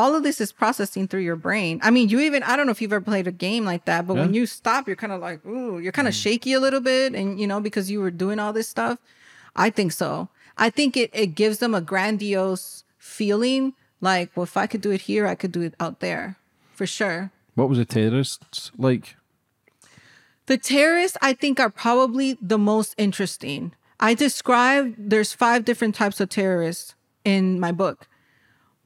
all of this is processing through your brain. I mean, you even I don't know if you've ever played a game like that, but when you stop, you're kind of like, ooh, you're kind of mm. shaky a little bit, and you know because you were doing all this stuff. I think so. I think it it gives them a grandiose feeling, like, well, if I could do it here, I could do it out there, for sure. What was the terrorists like? The terrorists, I think, are probably the most interesting. I described there's five different types of terrorists in my book,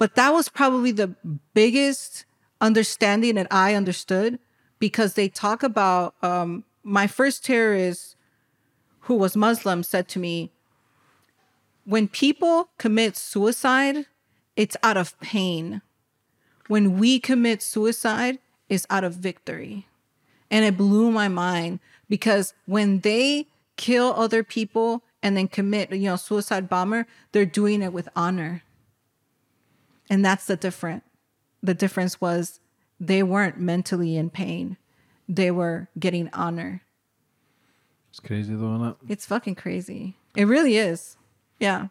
but that was probably the biggest understanding that I understood because they talk about um, my first terrorist, who was Muslim, said to me, "When people commit suicide, it's out of pain. When we commit suicide, it's out of victory." And it blew my mind because when they kill other people and then commit, you know, suicide bomber, they're doing it with honor. And that's the different. The difference was they weren't mentally in pain. They were getting honor. It's crazy though, isn't it? It's fucking crazy. It really is. Yeah.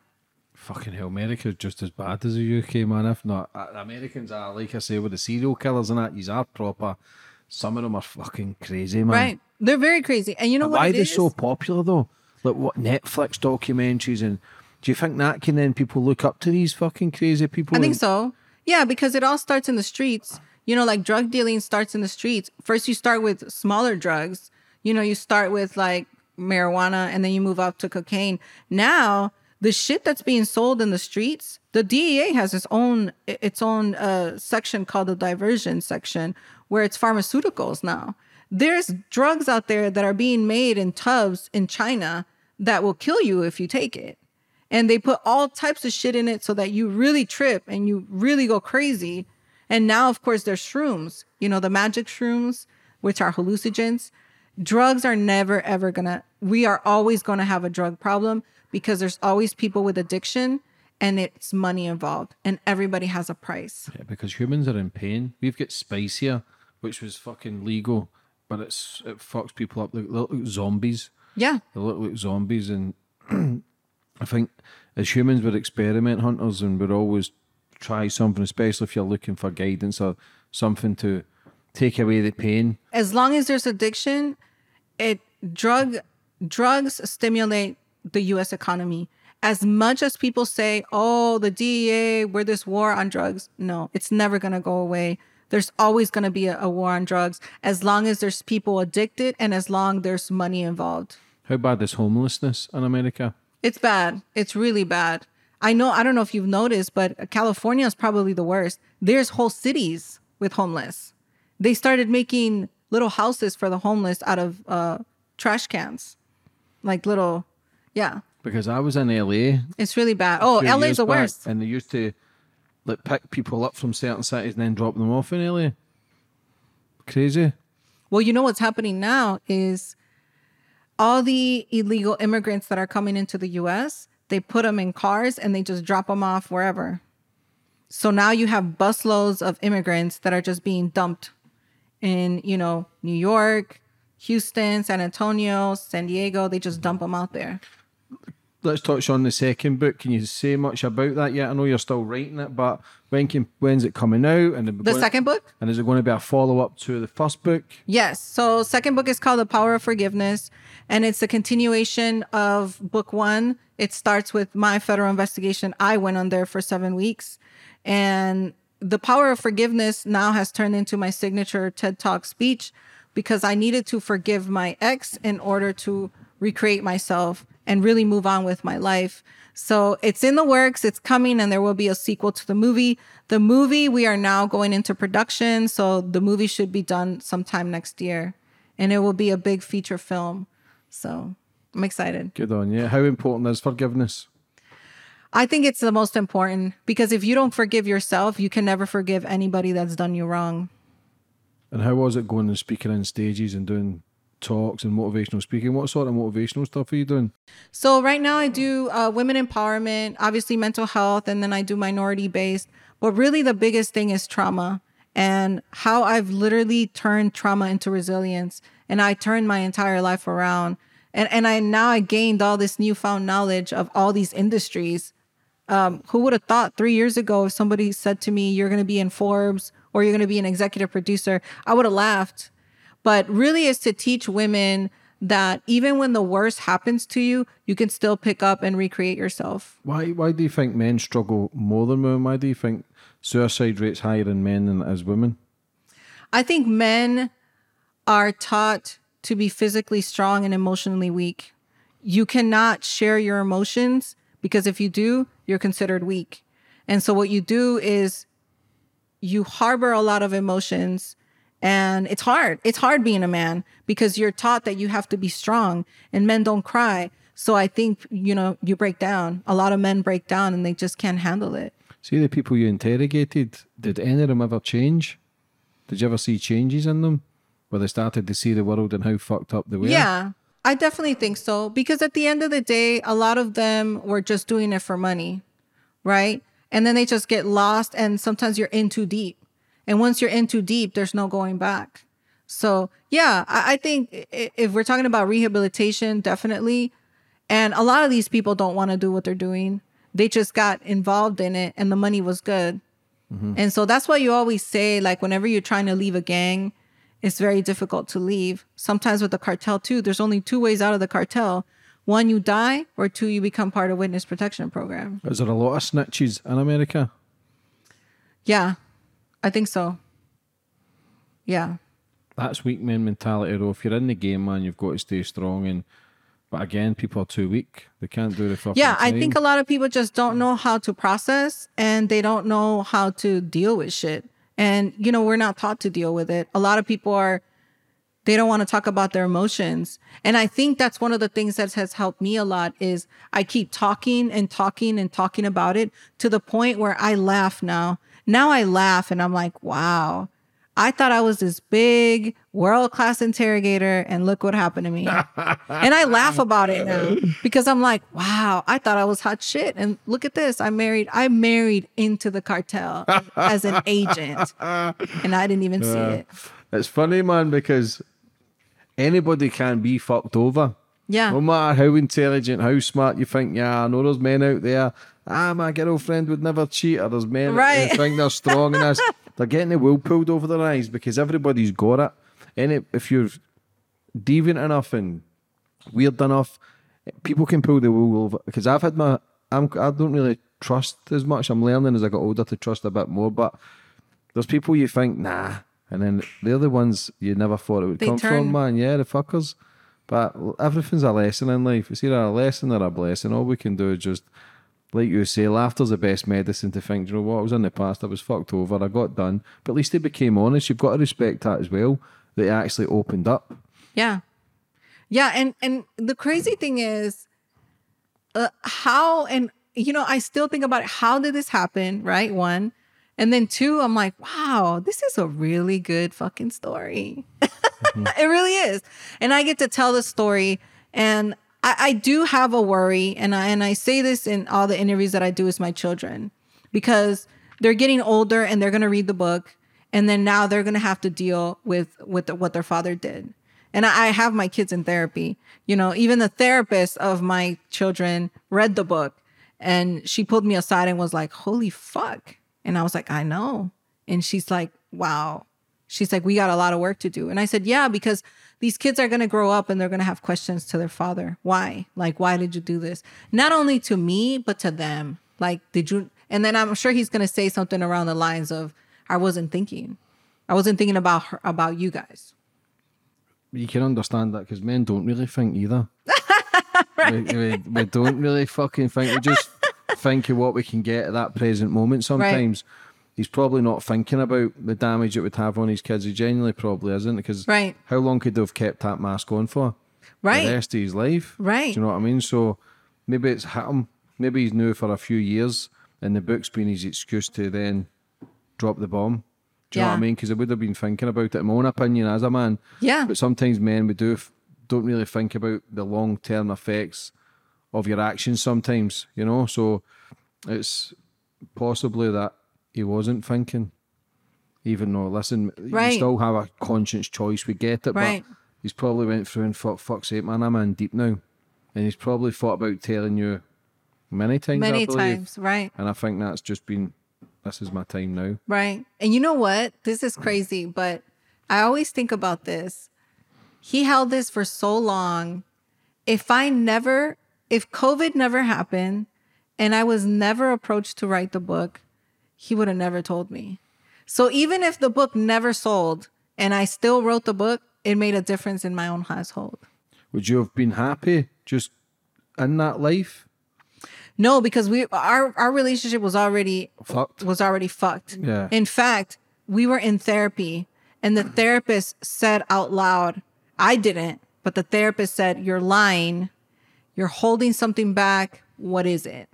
Fucking hell, America's just as bad as the UK, man. If not, Uh, Americans are like I say with the serial killers and that. These are proper. Some of them are fucking crazy, man. Right. They're very crazy. And you know But what? why it are they so popular though? Like what Netflix documentaries and do you think that can then people look up to these fucking crazy people? I think and- so. Yeah, because it all starts in the streets. You know, like drug dealing starts in the streets. First, you start with smaller drugs. You know, you start with like marijuana and then you move up to cocaine. Now, the shit that's being sold in the streets, the DEA has its own its own uh, section called the diversion section where it's pharmaceuticals now. There's drugs out there that are being made in tubs in China that will kill you if you take it and they put all types of shit in it so that you really trip and you really go crazy. And now, of course, there's shrooms, you know, the magic shrooms, which are hallucinogens. Drugs are never, ever gonna, we are always gonna have a drug problem because there's always people with addiction and it's money involved and everybody has a price. Yeah, because humans are in pain. We've got spice here, which was fucking legal, but it's it fucks people up. They look like zombies. Yeah. They look like zombies, and (clears throat) I think as humans we're experiment hunters, and we're always try something, especially if you're looking for guidance or something to take away the pain. as long as there's addiction, it drug drugs stimulate the US economy. As much as people say, "Oh, the DEA, we're this war on drugs." No, it's never going to go away. There's always going to be a, a war on drugs as long as there's people addicted and as long there's money involved. How bad is homelessness in America? It's bad. It's really bad. I know, I don't know if you've noticed, but California is probably the worst. There's whole cities with homeless. They started making little houses for the homeless out of uh, trash cans. Like little, yeah. Because I was in LA. It's really bad. Oh, LA's the back, worst. and they used to like pick people up from certain cities and then drop them off in LA. Crazy. Well, you know what's happening now is all the illegal immigrants that are coming into the US, they put them in cars and they just drop them off wherever. So now you have busloads of immigrants that are just being dumped in, you know, New York, Houston, San Antonio, San Diego. They just dump them out there. Let's touch on the second book. Can you say much about that yet? I know you're still writing it, but when can when's it coming out? And The second book? And is it going to be a follow up to the first book? Yes. So second book is called The Power of Forgiveness, and it's a continuation of book one. It starts with my federal investigation. I went on there for seven weeks, and the power of forgiveness now has turned into my signature TED Talk speech because I needed to forgive my ex in order to recreate myself and really move on with my life. So it's in the works, it's coming, and there will be a sequel to the movie. The movie, we are now going into production. So the movie should be done sometime next year, and it will be a big feature film. So I'm excited. Good on you. How important is forgiveness? I think it's the most important because if you don't forgive yourself, you can never forgive anybody that's done you wrong. And how was it going and speaking on stages and doing talks and motivational speaking? What sort of motivational stuff are you doing? So right now I do uh, women empowerment, obviously mental health, and then I do minority based. But really, the biggest thing is trauma and how I've literally turned trauma into resilience, and I turned my entire life around. And and I now I gained all this newfound knowledge of all these industries Um, who would have thought three years ago if somebody said to me, "You're going to be in Forbes or you're going to be an executive producer," I would have laughed. But really, is to teach women that even when the worst happens to you, you can still pick up and recreate yourself. Why why do you think men struggle more than women? Why do you think suicide rates higher in men than as women? I think men are taught to be physically strong and emotionally weak. You cannot share your emotions because if you do, you're considered weak. And so what you do is you harbor a lot of emotions and it's hard. It's hard being a man because you're taught that you have to be strong and men don't cry. So I think, you know, you break down. A lot of men break down and they just can't handle it. See the people you interrogated, did any of them ever change? Did you ever see changes in them? Where they started to see the world and how fucked up they were? Yeah, I definitely think so. Because at the end of the day, a lot of them were just doing it for money, right? And then they just get lost, and sometimes you're in too deep. And once you're in too deep, there's no going back. So, yeah, I, I think if we're talking about rehabilitation, definitely. And a lot of these people don't want to do what they're doing. They just got involved in it and the money was good. Mm-hmm. And so that's why you always say, like, whenever you're trying to leave a gang, it's very difficult to leave. Sometimes with the cartel, too, there's only two ways out of the cartel one, you die, or two, you become part of witness protection program. Is there a lot of snitches in America? Yeah, I think so. Yeah. That's weak men mentality though. If you're in the game, man, you've got to stay strong and but again, people are too weak. They can't do the fucking Yeah, I time. think a lot of people just don't know how to process and they don't know how to deal with shit. And, you know, we're not taught to deal with it. A lot of people are, they don't want to talk about their emotions. And I think that's one of the things that has helped me a lot is I keep talking and talking and talking about it to the point where I laugh now. Now I laugh and I'm like, wow, I thought I was this big world class interrogator and look what happened to me. (laughs) and I laugh about it now (laughs) because I'm like, wow, I thought I was hot shit. And look at this. I married, I married into the cartel as an (laughs) agent and I didn't even see it. It's funny, man, because anybody can be fucked over. Yeah. No matter how intelligent, how smart you think you are. I know there's men out there. Ah, my girlfriend would never cheat. Or there's men Right. who think they're strong and this. (laughs) They're getting the wool pulled over their eyes because everybody's got it. And it, if you're deviant enough and weird enough, people can pull the wool over. Because I've had my, I'm, I don't really trust as much. I'm learning as I got older to trust a bit more. But there's people you think, nah. And then they're the ones you never thought it would They come turn. from, man. Yeah, the fuckers. But everything's a lesson in life. It's either a lesson or a blessing. All we can do is just, like you say, laughter's the best medicine to think, you know what, I was in the past, I was fucked over, I got done. But at least they became honest. You've got to respect that as well, that he actually opened up. Yeah. Yeah, and and the crazy thing is uh, how and you know, I still think about it, how did this happen, right? One. And then two, I'm like, wow, this is a really good fucking story. (laughs) it really is. And I get to tell the story and I, I do have a worry and I and I say this in all the interviews that I do with my children because they're getting older and they're gonna read the book and then now they're gonna have to deal with with what their father did. And I I have my kids in therapy. You know, even the therapist of my children read the book and she pulled me aside and was like, Holy fuck. And I was like, I know. And she's like, Wow. She's like, We got a lot of work to do. And I said, Yeah, because these kids are going to grow up and they're going to have questions to their father. Why? Like, why did you do this? Not only to me, but to them. Like, did you? And then I'm sure he's going to say something around the lines of, I wasn't thinking. I wasn't thinking about her, about you guys. You can understand that because men don't really think either. (laughs) we, we, we don't really fucking think. We just (laughs) think of what we can get at that present moment. Sometimes he's probably not thinking about the damage it would have on his kids. He genuinely probably isn't because Right. how long could they have kept that mask on for? Right. The rest of his life. Right. Do you know what I mean? So maybe it's hit him. Maybe he's new for a few years and the book's been his excuse to then drop the bomb. Do you know what I mean? Because I would have been thinking about it, in my own opinion, as a man. Yeah. But sometimes men we do f- don't really think about the long term effects of your actions. Sometimes, you know, so it's possibly that he wasn't thinking. Even though, listen, you still have a conscience choice. We get it, Right. but he's probably went through and thought, "Fuck's sake, man, I'm in deep now," and he's probably thought about telling you many times. Many times, right? And I think that's just been this is my time now. Right. And you know what? This is crazy, but I always think about this. He held this for so long. If I never, if COVID never happened and I was never approached to write the book, he would have never told me. So even if the book never sold and I still wrote the book, it made a difference in my own household. Would you have been happy just in that life? No, because we our our relationship was already Fucked. was already fucked. Yeah. In fact, we were in therapy and the therapist said out loud, I didn't, but the therapist said, You're lying. You're holding something back. What is it?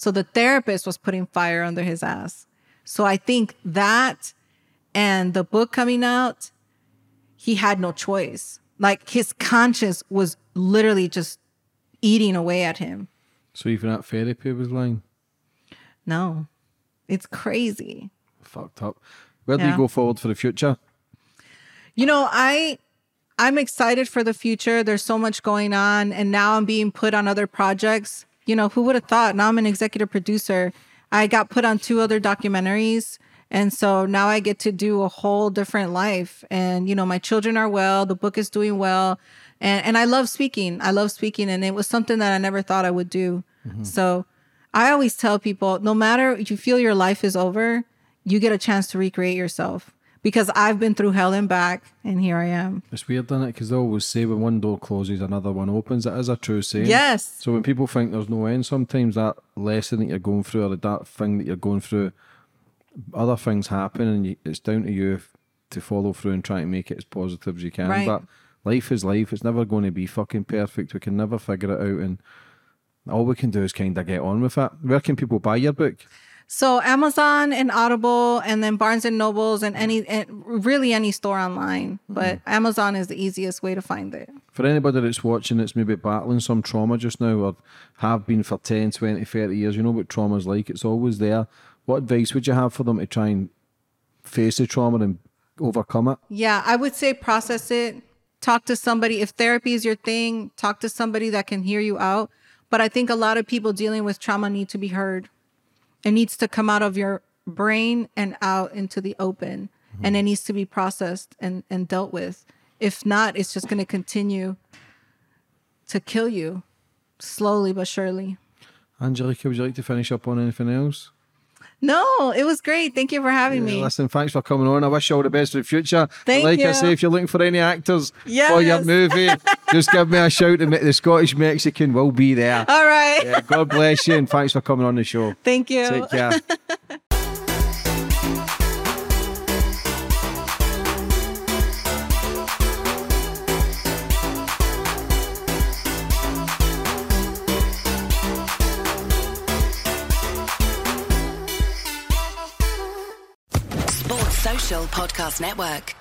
So the therapist was putting fire under his ass. So I think that and the book coming out, he had no choice. Like his conscience was literally just eating away at him. So even that therapy was lying. No, it's crazy. Fucked up. Where do Yeah. you go forward for the future? You know, I I'm excited for the future. There's so much going on and now I'm being put on other projects. You know, who would have thought? Now I'm an executive producer. I got put on two other documentaries and so now I get to do a whole different life and you know, my children are well, the book is doing well. And and I love speaking. I love speaking and it was something that I never thought I would do. Mm-hmm. So I always tell people no matter if you feel your life is over, you get a chance to recreate yourself because I've been through hell and back and here I am. It's weird, isn't it? Because they always say when one door closes, another one opens. It is a true saying. Yes. So when people think there's no end, sometimes that lesson that you're going through or that thing that you're going through, other things happen, and you, it's down to you to follow through and try to make it as positive as you can. Right. But life is life. It's never going to be fucking perfect. We can never figure it out, and all we can do is kind of get on with it. Where can people buy your book? So Amazon and Audible and then Barnes and Nobles and any and really any store online, hmm. but Amazon is the easiest way to find it. For anybody that's watching that's maybe battling some trauma just now or have been for 10, 20, 30 years, you know what trauma's like. It's always there. What advice would you have for them to try and face the trauma and overcome it? Yeah, I would say process it. Talk to somebody. If therapy is your thing, talk to somebody that can hear you out. But I think a lot of people dealing with trauma need to be heard. It needs to come out of your brain and out into the open. And it needs to be processed and, and dealt with. If not, it's just going to continue to kill you slowly but surely. Angelica, would you like to finish up on anything else? No, it was great. Thank you for having me. Listen, thanks for coming on. I wish you all the best for the future. Thank like I say, if you're looking for any actors for your movie, (laughs) just give me a shout and the Scottish Mexican will be there. All right. Yeah, God bless you and thanks for coming on the show. Thank you. Take care. (laughs) Podcast Network.